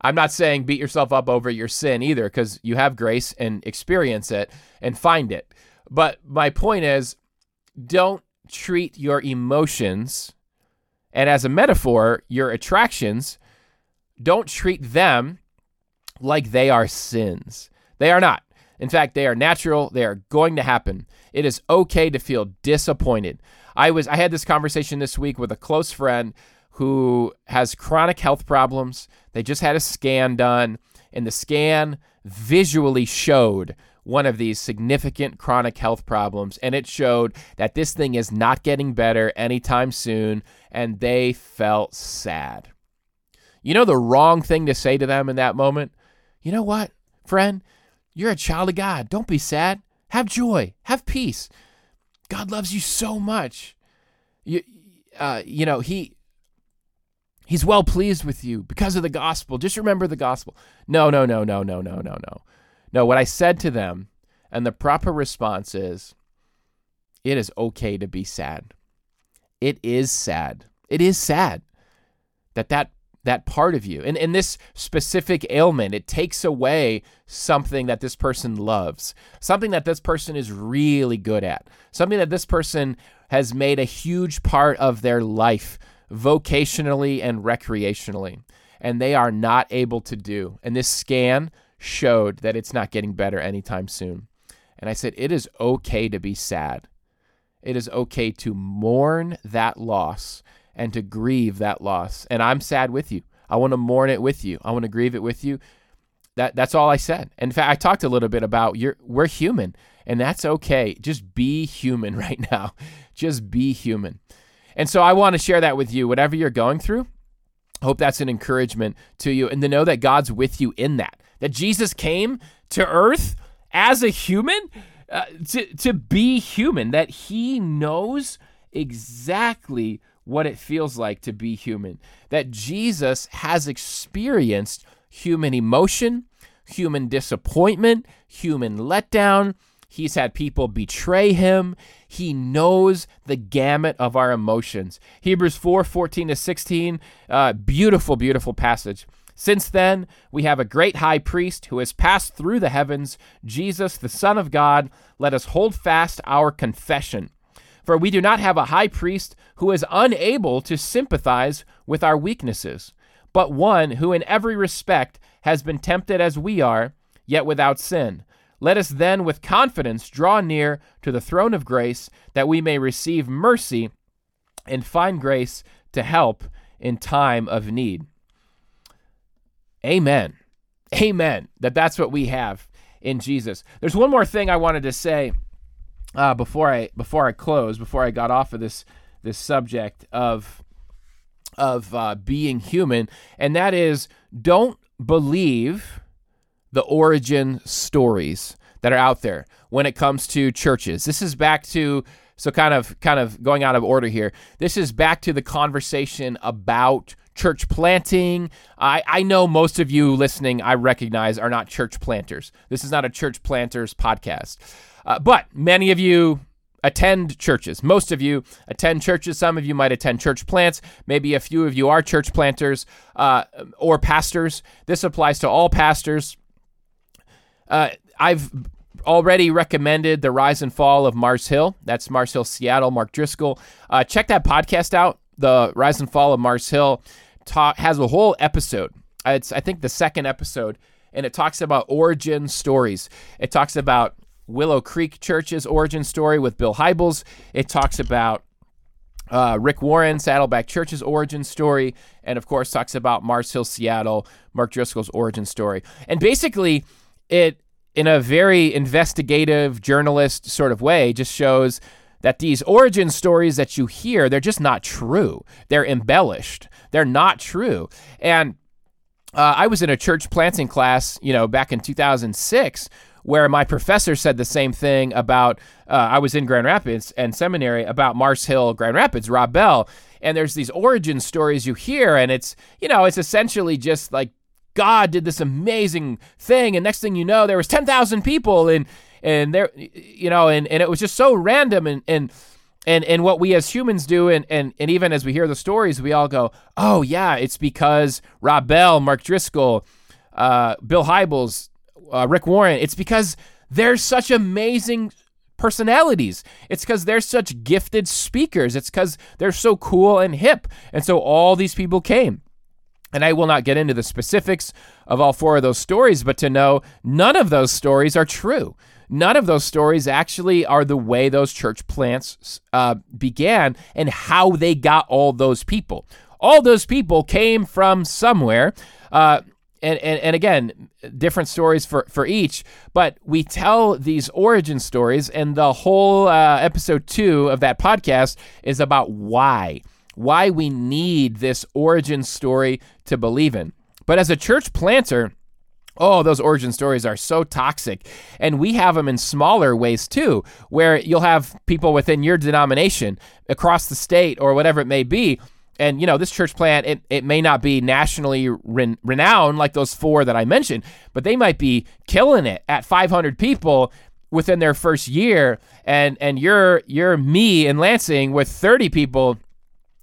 I'm not saying beat yourself up over your sin either, because you have grace and experience it and find it. But my point is, don't treat your emotions and as a metaphor, your attractions, don't treat them like they are sins. They are not. In fact, they are natural. They are going to happen. It is okay to feel disappointed. I was I had this conversation this week with a close friend who has chronic health problems. They just had a scan done, and the scan visually showed one of these significant chronic health problems, and it showed that this thing is not getting better anytime soon, and they felt sad. You know the wrong thing to say to them in that moment? You know what, friend? You're a child of God. Don't be sad. Have joy. Have peace. God loves you so much. You, uh, you know, He He's well pleased with you because of the gospel. Just remember the gospel. No, no, no, no, no, no, no, no. No, what I said to them, and the proper response is it is okay to be sad. It is sad. It is sad that that that part of you and in this specific ailment it takes away something that this person loves something that this person is really good at something that this person has made a huge part of their life vocationally and recreationally and they are not able to do and this scan showed that it's not getting better anytime soon. And I said, it is okay to be sad. It is okay to mourn that loss and to grieve that loss. And I'm sad with you. I want to mourn it with you. I want to grieve it with you. That that's all I said. In fact, I talked a little bit about you're we're human, and that's okay. Just be human right now. Just be human. And so I want to share that with you. Whatever you're going through, hope that's an encouragement to you, and to know that God's with you in that that Jesus came to earth as a human uh, to, to be human, that he knows exactly what it feels like to be human, that Jesus has experienced human emotion, human disappointment, human letdown. He's had people betray him. He knows the gamut of our emotions. Hebrews 4 14 to 16, uh, beautiful, beautiful passage. Since then, we have a great high priest who has passed through the heavens, Jesus, the Son of God. Let us hold fast our confession. For we do not have a high priest who is unable to sympathize with our weaknesses, but one who in every respect has been tempted as we are, yet without sin. Let us then with confidence draw near to the throne of grace that we may receive mercy and find grace to help in time of need. Amen. Amen. That that's what we have in Jesus. There's one more thing I wanted to say uh, before I before I close, before I got off of this this subject of of uh, being human, and that is don't believe the origin stories that are out there when it comes to churches. This is back to so kind of kind of going out of order here. This is back to the conversation about church planting. I, I know most of you listening, I recognize, are not church planters. This is not a church planters podcast. Uh, but many of you attend churches. Most of you attend churches. Some of you might attend church plants. Maybe a few of you are church planters uh, or pastors. This applies to all pastors. Uh, I've already recommended the rise and fall of Mars Hill. That's Mars Hill, Seattle. Mark Driscoll. Uh, check that podcast out the Rise and Fall of Mars Hill has a whole episode. It's I think the second episode, and it talks about origin stories. It talks about Willow Creek Church's origin story with Bill Hybels. It talks about uh, Rick Warren, Saddleback Church's origin story, and of course talks about Mars Hill, Seattle, Mark Driscoll's origin story. And basically, it in a very investigative journalist sort of way just shows that these origin stories that you hear they're just not true. They're embellished. They're not true. And uh, I was in a church planting class, you know, back in 2006, where my professor said the same thing about. Uh, I was in Grand Rapids and seminary about Mars Hill, Grand Rapids, Rob Bell, and there's these origin stories you hear, and it's you know, it's essentially just like God did this amazing thing, and next thing you know, there was 10,000 people, and and there, you know, and and it was just so random, and and and and what we as humans do and and and even as we hear the stories we all go oh yeah it's because rob bell mark driscoll uh, bill hybels uh, rick warren it's because they're such amazing personalities it's because they're such gifted speakers it's because they're so cool and hip and so all these people came and I will not get into the specifics of all four of those stories, but to know none of those stories are true. None of those stories actually are the way those church plants uh, began and how they got all those people. All those people came from somewhere. Uh, and, and, and again, different stories for, for each, but we tell these origin stories, and the whole uh, episode two of that podcast is about why why we need this origin story to believe in. But as a church planter, Oh, those origin stories are so toxic. And we have them in smaller ways too, where you'll have people within your denomination across the state or whatever it may be. And, you know, this church plant, it, it may not be nationally ren- renowned like those four that I mentioned, but they might be killing it at 500 people within their first year. And, and you're, you're me in Lansing with 30 people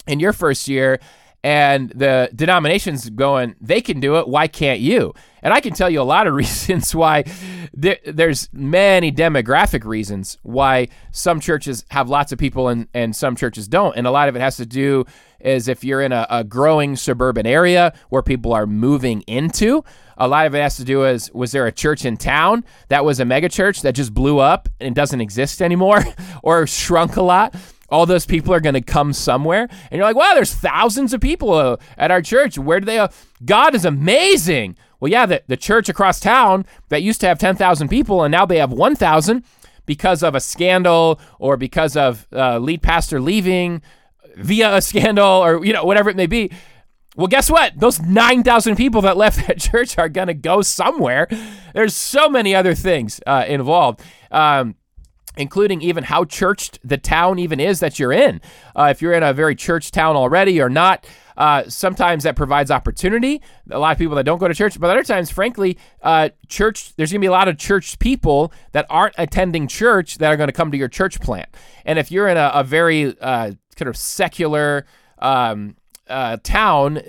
in your first year and the denominations going they can do it. Why can't you? And i can tell you a lot of reasons why there, there's many demographic reasons why some churches have lots of people and, and some churches don't. And a lot of it has to do is if you're in a, a growing suburban area where people are moving into a lot of it has to do is was there a church in town that was a mega church that just blew up and doesn't exist anymore or shrunk a lot all those people are going to come somewhere and you're like wow there's thousands of people uh, at our church where do they uh, god is amazing well yeah the, the church across town that used to have 10000 people and now they have 1000 because of a scandal or because of uh, lead pastor leaving via a scandal or you know whatever it may be well, guess what? Those 9,000 people that left that church are going to go somewhere. There's so many other things uh, involved. Um, including even how churched the town even is that you're in. Uh, if you're in a very church town already or not, uh, sometimes that provides opportunity. A lot of people that don't go to church, but other times, frankly, uh, church there's going to be a lot of church people that aren't attending church that are going to come to your church plant. And if you're in a, a very uh, kind of secular um, uh, town,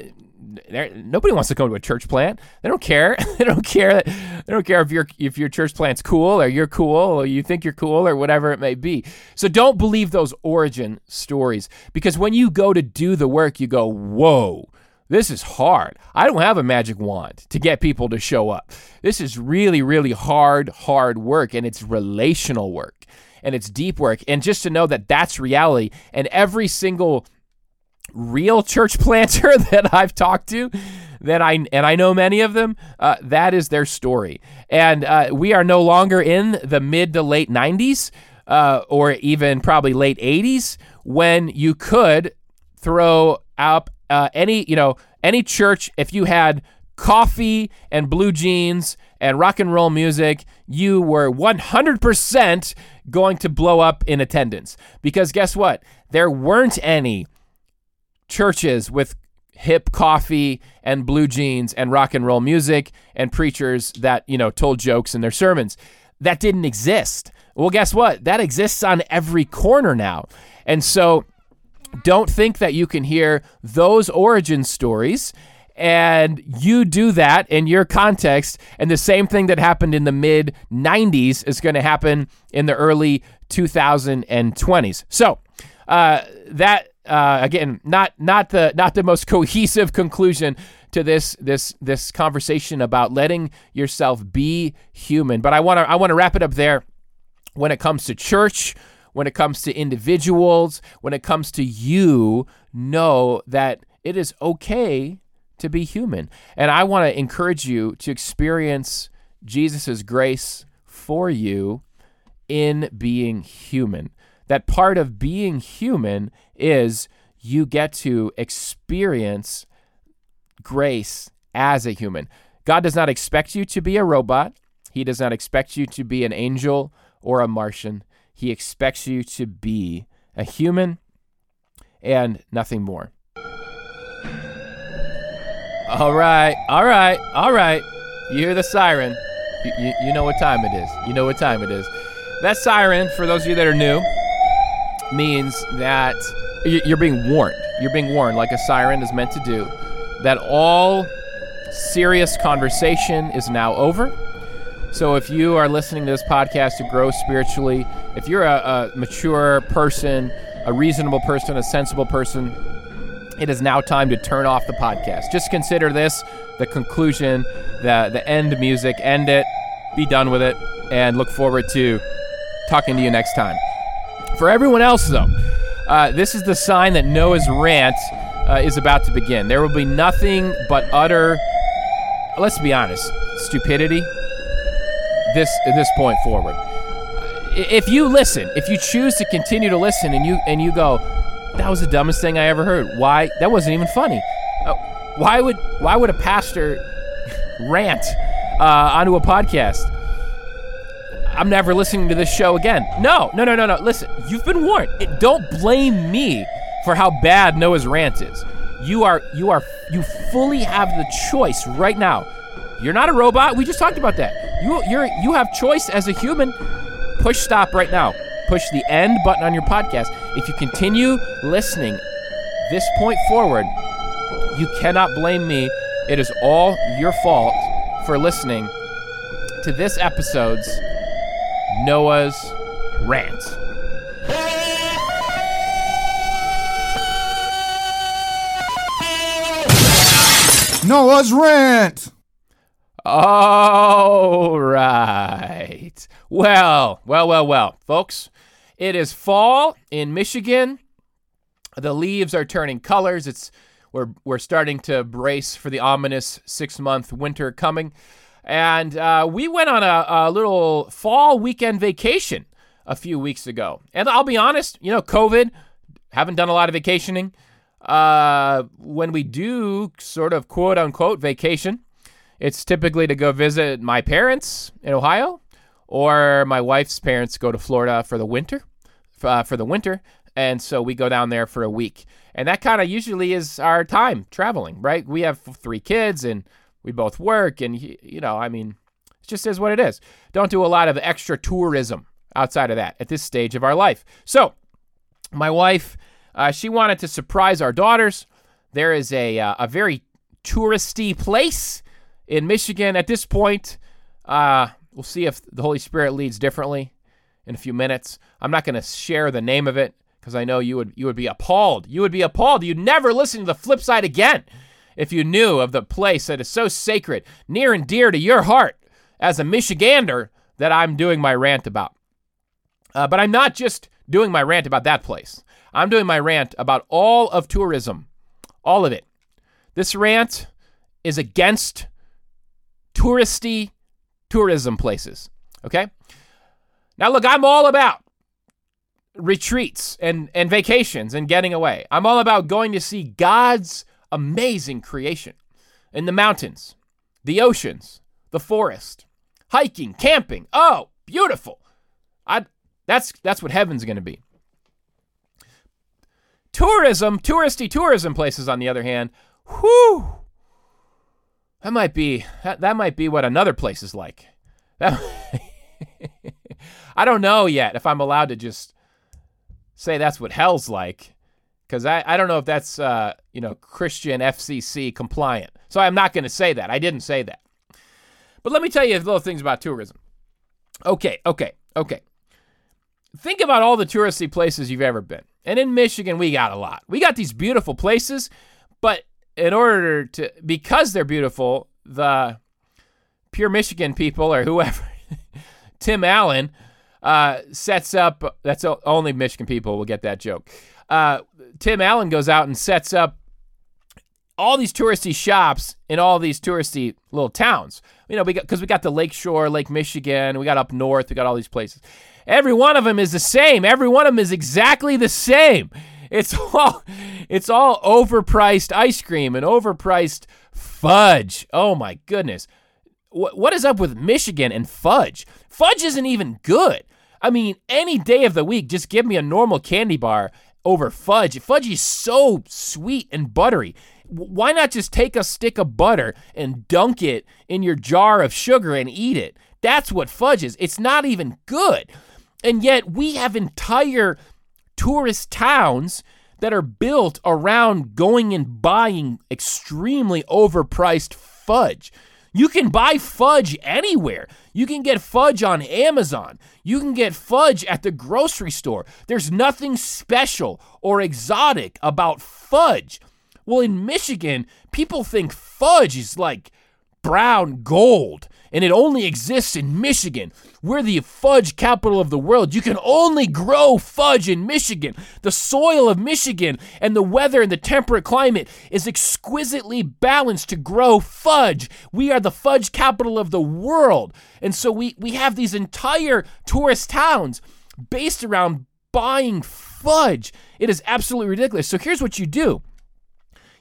nobody wants to go to a church plant. They don't care. they don't care. They don't care if your if your church plant's cool or you're cool or you think you're cool or whatever it may be. So don't believe those origin stories because when you go to do the work, you go, "Whoa." This is hard. I don't have a magic wand to get people to show up. This is really, really hard, hard work, and it's relational work and it's deep work. And just to know that that's reality, and every single real church planter that I've talked to that I and I know many of them uh, that is their story. And uh, we are no longer in the mid to late 90s uh, or even probably late 80s when you could throw up uh, any you know any church if you had coffee and blue jeans and rock and roll music you were 100% going to blow up in attendance. Because guess what? There weren't any churches with hip coffee and blue jeans and rock and roll music and preachers that, you know, told jokes in their sermons. That didn't exist. Well, guess what? That exists on every corner now. And so don't think that you can hear those origin stories and you do that in your context and the same thing that happened in the mid 90s is going to happen in the early 2020s so uh, that uh, again, not not the not the most cohesive conclusion to this this this conversation about letting yourself be human. But I want to I want to wrap it up there. When it comes to church, when it comes to individuals, when it comes to you, know that it is okay to be human. And I want to encourage you to experience Jesus' grace for you in being human. That part of being human is you get to experience grace as a human. God does not expect you to be a robot. He does not expect you to be an angel or a Martian. He expects you to be a human and nothing more. All right, all right, all right. You hear the siren. You, you, you know what time it is. You know what time it is. That siren, for those of you that are new, means that you're being warned. You're being warned, like a siren is meant to do, that all serious conversation is now over. So if you are listening to this podcast to grow spiritually, if you're a, a mature person, a reasonable person, a sensible person, it is now time to turn off the podcast. Just consider this the conclusion, the the end music. End it, be done with it, and look forward to talking to you next time. For everyone else, though, uh, this is the sign that Noah's rant uh, is about to begin. There will be nothing but utter, let's be honest, stupidity. This this point forward. If you listen, if you choose to continue to listen, and you and you go, that was the dumbest thing I ever heard. Why? That wasn't even funny. Uh, why would why would a pastor rant uh, onto a podcast? I'm never listening to this show again. No, no, no, no, no. Listen, you've been warned. It, don't blame me for how bad Noah's rant is. You are, you are, you fully have the choice right now. You're not a robot. We just talked about that. You, you're, you have choice as a human. Push stop right now. Push the end button on your podcast. If you continue listening this point forward, you cannot blame me. It is all your fault for listening to this episode's Noah's Rant. Noah's rant. All right. Well, well, well, well, folks. It is fall in Michigan. The leaves are turning colors. It's we're we're starting to brace for the ominous six month winter coming, and uh, we went on a, a little fall weekend vacation a few weeks ago. And I'll be honest, you know, COVID, haven't done a lot of vacationing. Uh, when we do sort of quote unquote vacation, it's typically to go visit my parents in Ohio, or my wife's parents go to Florida for the winter, uh, for the winter, and so we go down there for a week, and that kind of usually is our time traveling, right? We have three kids, and we both work, and y- you know, I mean, it just is what it is. Don't do a lot of extra tourism outside of that at this stage of our life. So, my wife, uh, she wanted to surprise our daughters. There is a uh, a very touristy place in Michigan at this point. Uh, we'll see if the Holy Spirit leads differently in a few minutes. I'm not going to share the name of it because I know you would you would be appalled. You would be appalled. You'd never listen to the flip side again if you knew of the place that is so sacred, near and dear to your heart as a Michigander that I'm doing my rant about. Uh, but I'm not just doing my rant about that place. I'm doing my rant about all of tourism, all of it. This rant is against touristy tourism places. Okay? Now, look, I'm all about retreats and, and vacations and getting away. I'm all about going to see God's amazing creation in the mountains, the oceans, the forest, hiking, camping. Oh, beautiful. I, that's, that's what heaven's going to be. Tourism, touristy tourism places, on the other hand, whew, that might be that, that might be what another place is like. That, I don't know yet if I'm allowed to just say that's what hell's like, because I, I don't know if that's uh, you know Christian FCC compliant. So I'm not going to say that. I didn't say that. But let me tell you a little things about tourism. Okay, okay, okay. Think about all the touristy places you've ever been. And in Michigan, we got a lot. We got these beautiful places, but in order to, because they're beautiful, the pure Michigan people or whoever, Tim Allen, uh, sets up, that's only Michigan people will get that joke. Uh, Tim Allen goes out and sets up all these touristy shops in all these touristy little towns. You know, we because we got the Lake Shore, Lake Michigan, we got up north, we got all these places. Every one of them is the same. Every one of them is exactly the same. It's all it's all overpriced ice cream and overpriced fudge. Oh my goodness. What what is up with Michigan and fudge? Fudge isn't even good. I mean, any day of the week, just give me a normal candy bar over fudge. Fudge is so sweet and buttery. Why not just take a stick of butter and dunk it in your jar of sugar and eat it? That's what fudge is. It's not even good. And yet we have entire tourist towns that are built around going and buying extremely overpriced fudge. You can buy fudge anywhere. You can get fudge on Amazon. You can get fudge at the grocery store. There's nothing special or exotic about fudge. Well, in Michigan, people think fudge is like brown gold and it only exists in Michigan. We're the fudge capital of the world. You can only grow fudge in Michigan. The soil of Michigan and the weather and the temperate climate is exquisitely balanced to grow fudge. We are the fudge capital of the world. And so we, we have these entire tourist towns based around buying fudge. It is absolutely ridiculous. So here's what you do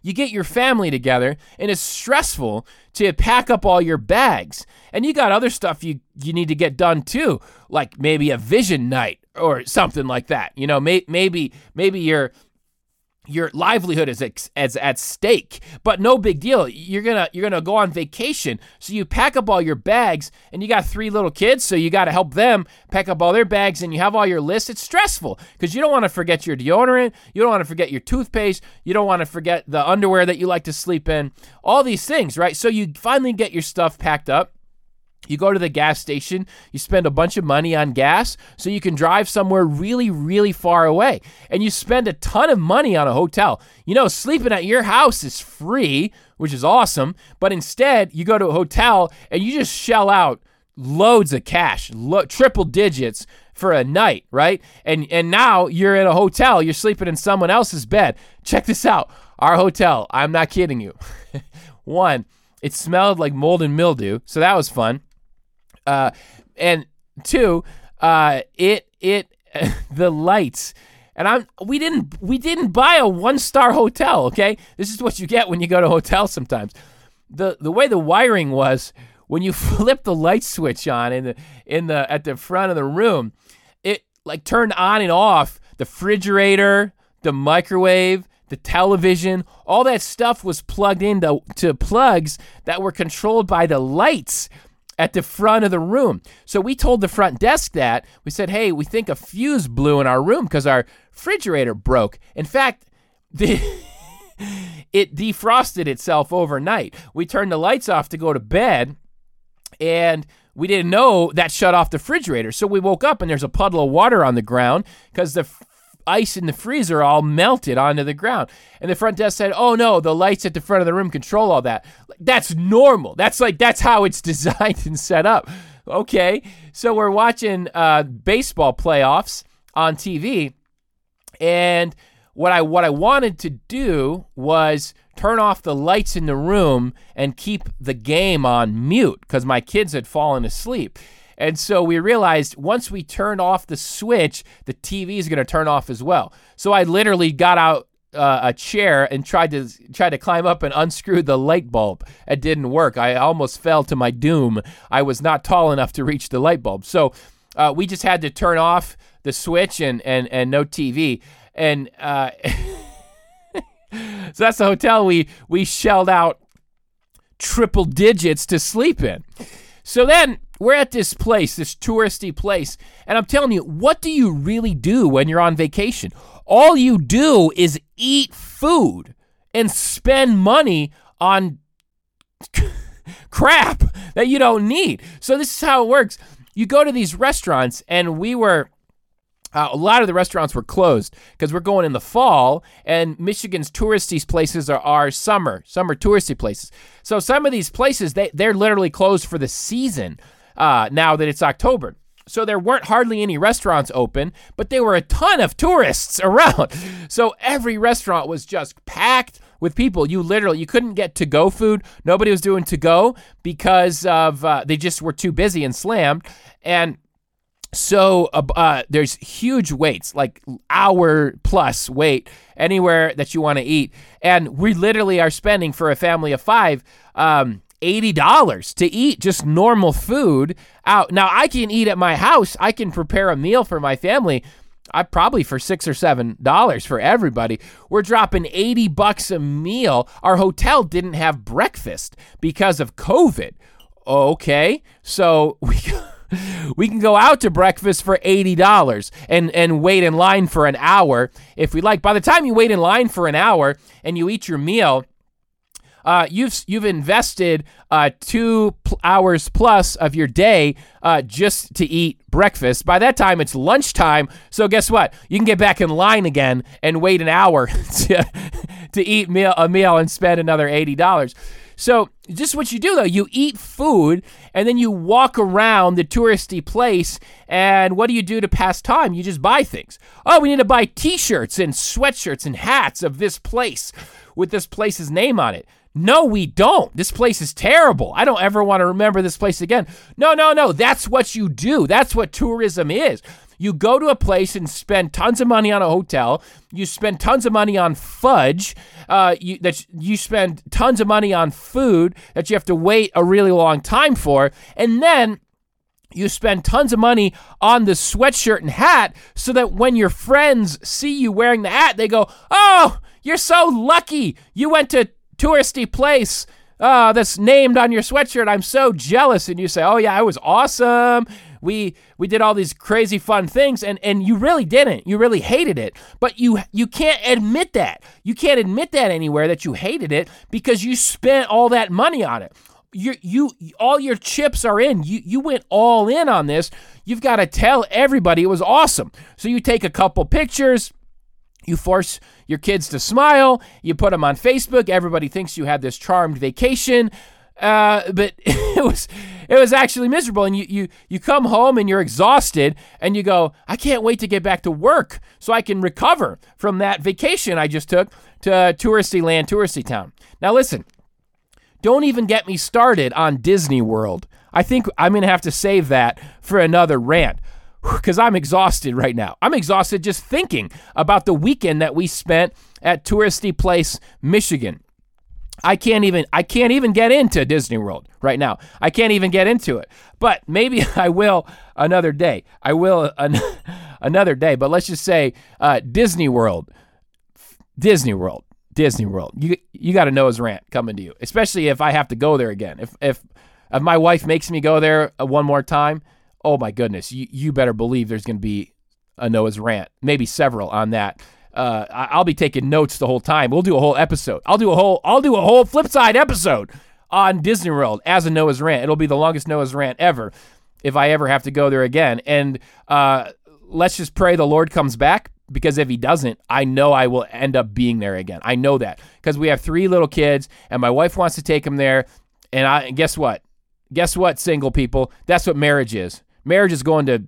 you get your family together and it's stressful to pack up all your bags. And you got other stuff you you need to get done too like maybe a vision night or something like that. You know may, maybe maybe your your livelihood is ex- as at stake. But no big deal. You're gonna you're gonna go on vacation. So you pack up all your bags and you got three little kids so you got to help them pack up all their bags and you have all your lists. It's stressful because you don't want to forget your deodorant. You don't want to forget your toothpaste. You don't want to forget the underwear that you like to sleep in. All these things right? So you finally get your stuff packed up you go to the gas station, you spend a bunch of money on gas so you can drive somewhere really, really far away. And you spend a ton of money on a hotel. You know, sleeping at your house is free, which is awesome. But instead, you go to a hotel and you just shell out loads of cash, lo- triple digits for a night, right? And and now you're in a hotel, you're sleeping in someone else's bed. Check this out. Our hotel, I'm not kidding you. One, it smelled like mold and mildew, so that was fun. Uh, and two, uh, it it the lights. And I'm we didn't we didn't buy a one star hotel. Okay, this is what you get when you go to hotels sometimes. The the way the wiring was when you flip the light switch on in the in the at the front of the room, it like turned on and off the refrigerator, the microwave, the television, all that stuff was plugged into to plugs that were controlled by the lights at the front of the room. So we told the front desk that. We said, "Hey, we think a fuse blew in our room because our refrigerator broke." In fact, the it defrosted itself overnight. We turned the lights off to go to bed and we didn't know that shut off the refrigerator. So we woke up and there's a puddle of water on the ground because the ice in the freezer all melted onto the ground. And the front desk said, "Oh no, the lights at the front of the room control all that." That's normal. That's like that's how it's designed and set up. Okay, so we're watching uh, baseball playoffs on TV, and what I what I wanted to do was turn off the lights in the room and keep the game on mute because my kids had fallen asleep. And so we realized once we turn off the switch, the TV is going to turn off as well. So I literally got out uh, a chair and tried to tried to climb up and unscrew the light bulb. It didn't work. I almost fell to my doom. I was not tall enough to reach the light bulb. So uh, we just had to turn off the switch and and and no TV. And uh, so that's the hotel we we shelled out triple digits to sleep in. So then we're at this place, this touristy place, and I'm telling you, what do you really do when you're on vacation? All you do is eat food and spend money on crap that you don't need. So this is how it works. You go to these restaurants, and we were uh, a lot of the restaurants were closed because we're going in the fall, and Michigan's touristy places are, our summer, summer touristy places. So some of these places they they're literally closed for the season uh, now that it's October. So there weren't hardly any restaurants open, but there were a ton of tourists around. So every restaurant was just packed with people. You literally you couldn't get to go food. Nobody was doing to go because of uh, they just were too busy and slammed. And so uh, there's huge waits, like hour plus wait anywhere that you want to eat, and we literally are spending for a family of five. Um, $80 to eat just normal food out. Now, I can eat at my house. I can prepare a meal for my family. I probably for six or seven dollars for everybody. We're dropping 80 bucks a meal. Our hotel didn't have breakfast because of COVID. Okay. So we we can go out to breakfast for $80 and, and wait in line for an hour if we like. By the time you wait in line for an hour and you eat your meal, uh, you've you've invested uh, two pl- hours plus of your day uh, just to eat breakfast. By that time, it's lunchtime. So guess what? You can get back in line again and wait an hour to to eat meal a meal and spend another eighty dollars. So, just what you do though, you eat food and then you walk around the touristy place. And what do you do to pass time? You just buy things. Oh, we need to buy t shirts and sweatshirts and hats of this place with this place's name on it. No, we don't. This place is terrible. I don't ever want to remember this place again. No, no, no. That's what you do. That's what tourism is. You go to a place and spend tons of money on a hotel. You spend tons of money on fudge. Uh, you, that you spend tons of money on food that you have to wait a really long time for, and then you spend tons of money on the sweatshirt and hat so that when your friends see you wearing the hat, they go, "Oh, you're so lucky. You went to touristy place." Uh, that's named on your sweatshirt. I'm so jealous. And you say, Oh, yeah, it was awesome. We we did all these crazy fun things. And and you really didn't. You really hated it. But you you can't admit that. You can't admit that anywhere that you hated it because you spent all that money on it. You you all your chips are in. You you went all in on this. You've got to tell everybody it was awesome. So you take a couple pictures you force your kids to smile. You put them on Facebook. Everybody thinks you had this charmed vacation. Uh, but it was it was actually miserable. And you you you come home and you're exhausted, and you go, I can't wait to get back to work so I can recover from that vacation I just took to touristy land, touristy town. Now listen, don't even get me started on Disney World. I think I'm gonna have to save that for another rant because I'm exhausted right now. I'm exhausted just thinking about the weekend that we spent at touristy place Michigan. I can't even I can't even get into Disney World right now. I can't even get into it. But maybe I will another day. I will an, another day. But let's just say uh, Disney World, Disney World, Disney World. You you got a Noah's rant coming to you, especially if I have to go there again. If if if my wife makes me go there uh, one more time, oh my goodness, you you better believe there's going to be a Noah's rant, maybe several on that uh, I'll be taking notes the whole time. We'll do a whole episode. I'll do a whole I'll do a whole flip side episode on Disney World as a Noah's rant. It'll be the longest Noah's rant ever if I ever have to go there again. And uh, let's just pray the Lord comes back because if he doesn't, I know I will end up being there again. I know that because we have three little kids and my wife wants to take them there. And I and guess what? Guess what, single people? That's what marriage is. Marriage is going to.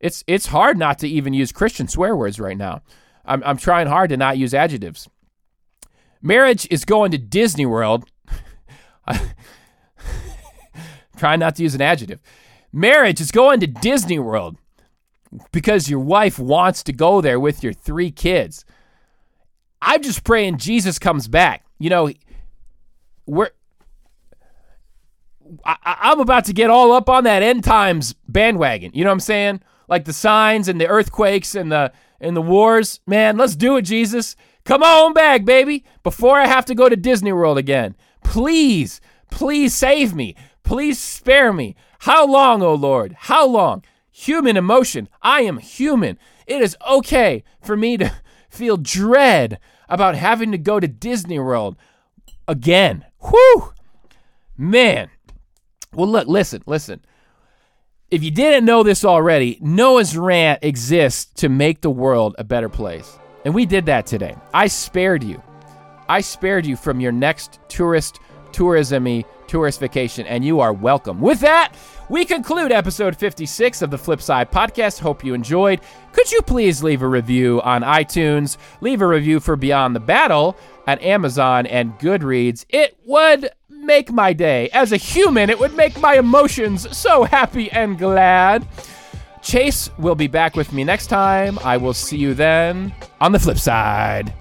It's it's hard not to even use Christian swear words right now. I'm, I'm trying hard to not use adjectives. Marriage is going to Disney World. trying not to use an adjective. Marriage is going to Disney World because your wife wants to go there with your three kids. I'm just praying Jesus comes back. You know, we're I, am about to get all up on that end times bandwagon. You know what I'm saying? Like the signs and the earthquakes and the in the wars. Man, let's do it, Jesus. Come on back, baby, before I have to go to Disney World again. Please, please save me. Please spare me. How long, O oh Lord? How long? Human emotion. I am human. It is okay for me to feel dread about having to go to Disney World again. Whew. Man. Well, look, listen, listen. If you didn't know this already, Noah's Rant exists to make the world a better place. And we did that today. I spared you. I spared you from your next tourist, tourism tourist vacation, and you are welcome. With that, we conclude episode 56 of the Flipside podcast. Hope you enjoyed. Could you please leave a review on iTunes? Leave a review for Beyond the Battle at Amazon and Goodreads. It would make my day. As a human, it would make my emotions so happy and glad. Chase will be back with me next time. I will see you then on the flip side.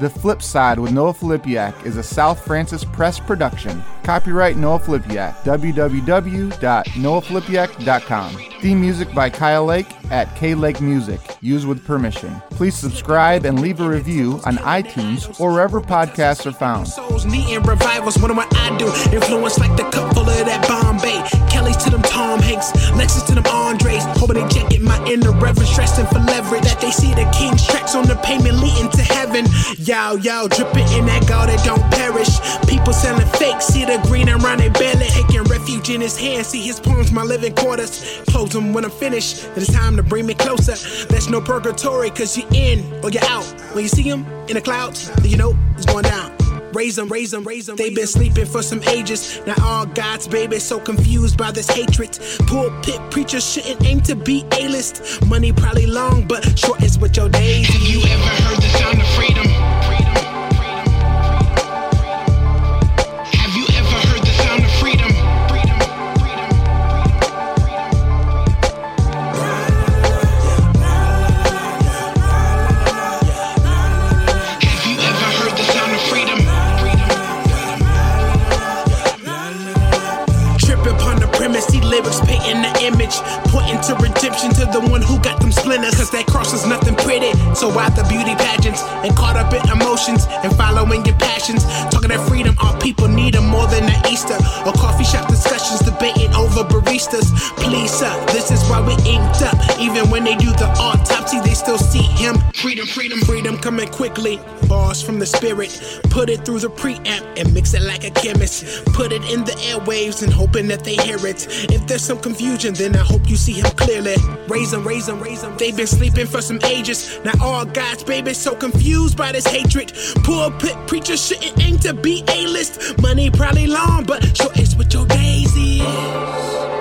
The Flip Side with Noah Filipiak is a South Francis Press production. Copyright Noah Filipiak. www.noahfilipiak.com. Theme music by Kyle Lake at K Lake Music. Used with permission. Please subscribe and leave a review on iTunes or wherever podcasts are found. Souls revivals, I do. Influence like the cup full of that Bombay. Kelly's to them Tom Hanks, Lexus to them Andres. Hoping they jacket my inner reverence, stressing for leverage. That they see the king's tracks on the pavement leading to heaven. Yow, yow, dripping in that gold that don't perish. People selling fake, see the green around their belly. Taking refuge in his hands, see his palms, my living quarters. Close them when I'm finished. It's time to bring me closer. There's no purgatory, cause you're in or you're out. When you see him in the clouds, then you know it's going down. Raise them, raise them, raise them. They've been sleeping for some ages. Now all God's babies so confused by this hatred. Pulpit preachers shouldn't aim to be A-list. Money probably long, but short is what your days. Have you ever heard the sound of freedom? Image, pointing to redemption to the one who got them splinters. Cause that cross is nothing pretty. So why the beauty pageants and caught up in emotions and following your passions? Talking that freedom, all people need need 'em more than an Easter or coffee shop discussions, debating over baristas. Please, sir, this is why we inked up. Even when they do the autopsy, they still see him. Freedom, freedom, freedom coming quickly. Bars from the spirit, put it through the preamp and mix it like a chemist. Put it in the airwaves and hoping that they hear it. If there's some confusion, then I hope you see him clearly. Raising, raising, raising. They've been sleeping for some ages. Now all God's babies so confused by this hatred. Pulpit preacher shouldn't aim to be A-list. Money probably long, but short it's what your days is.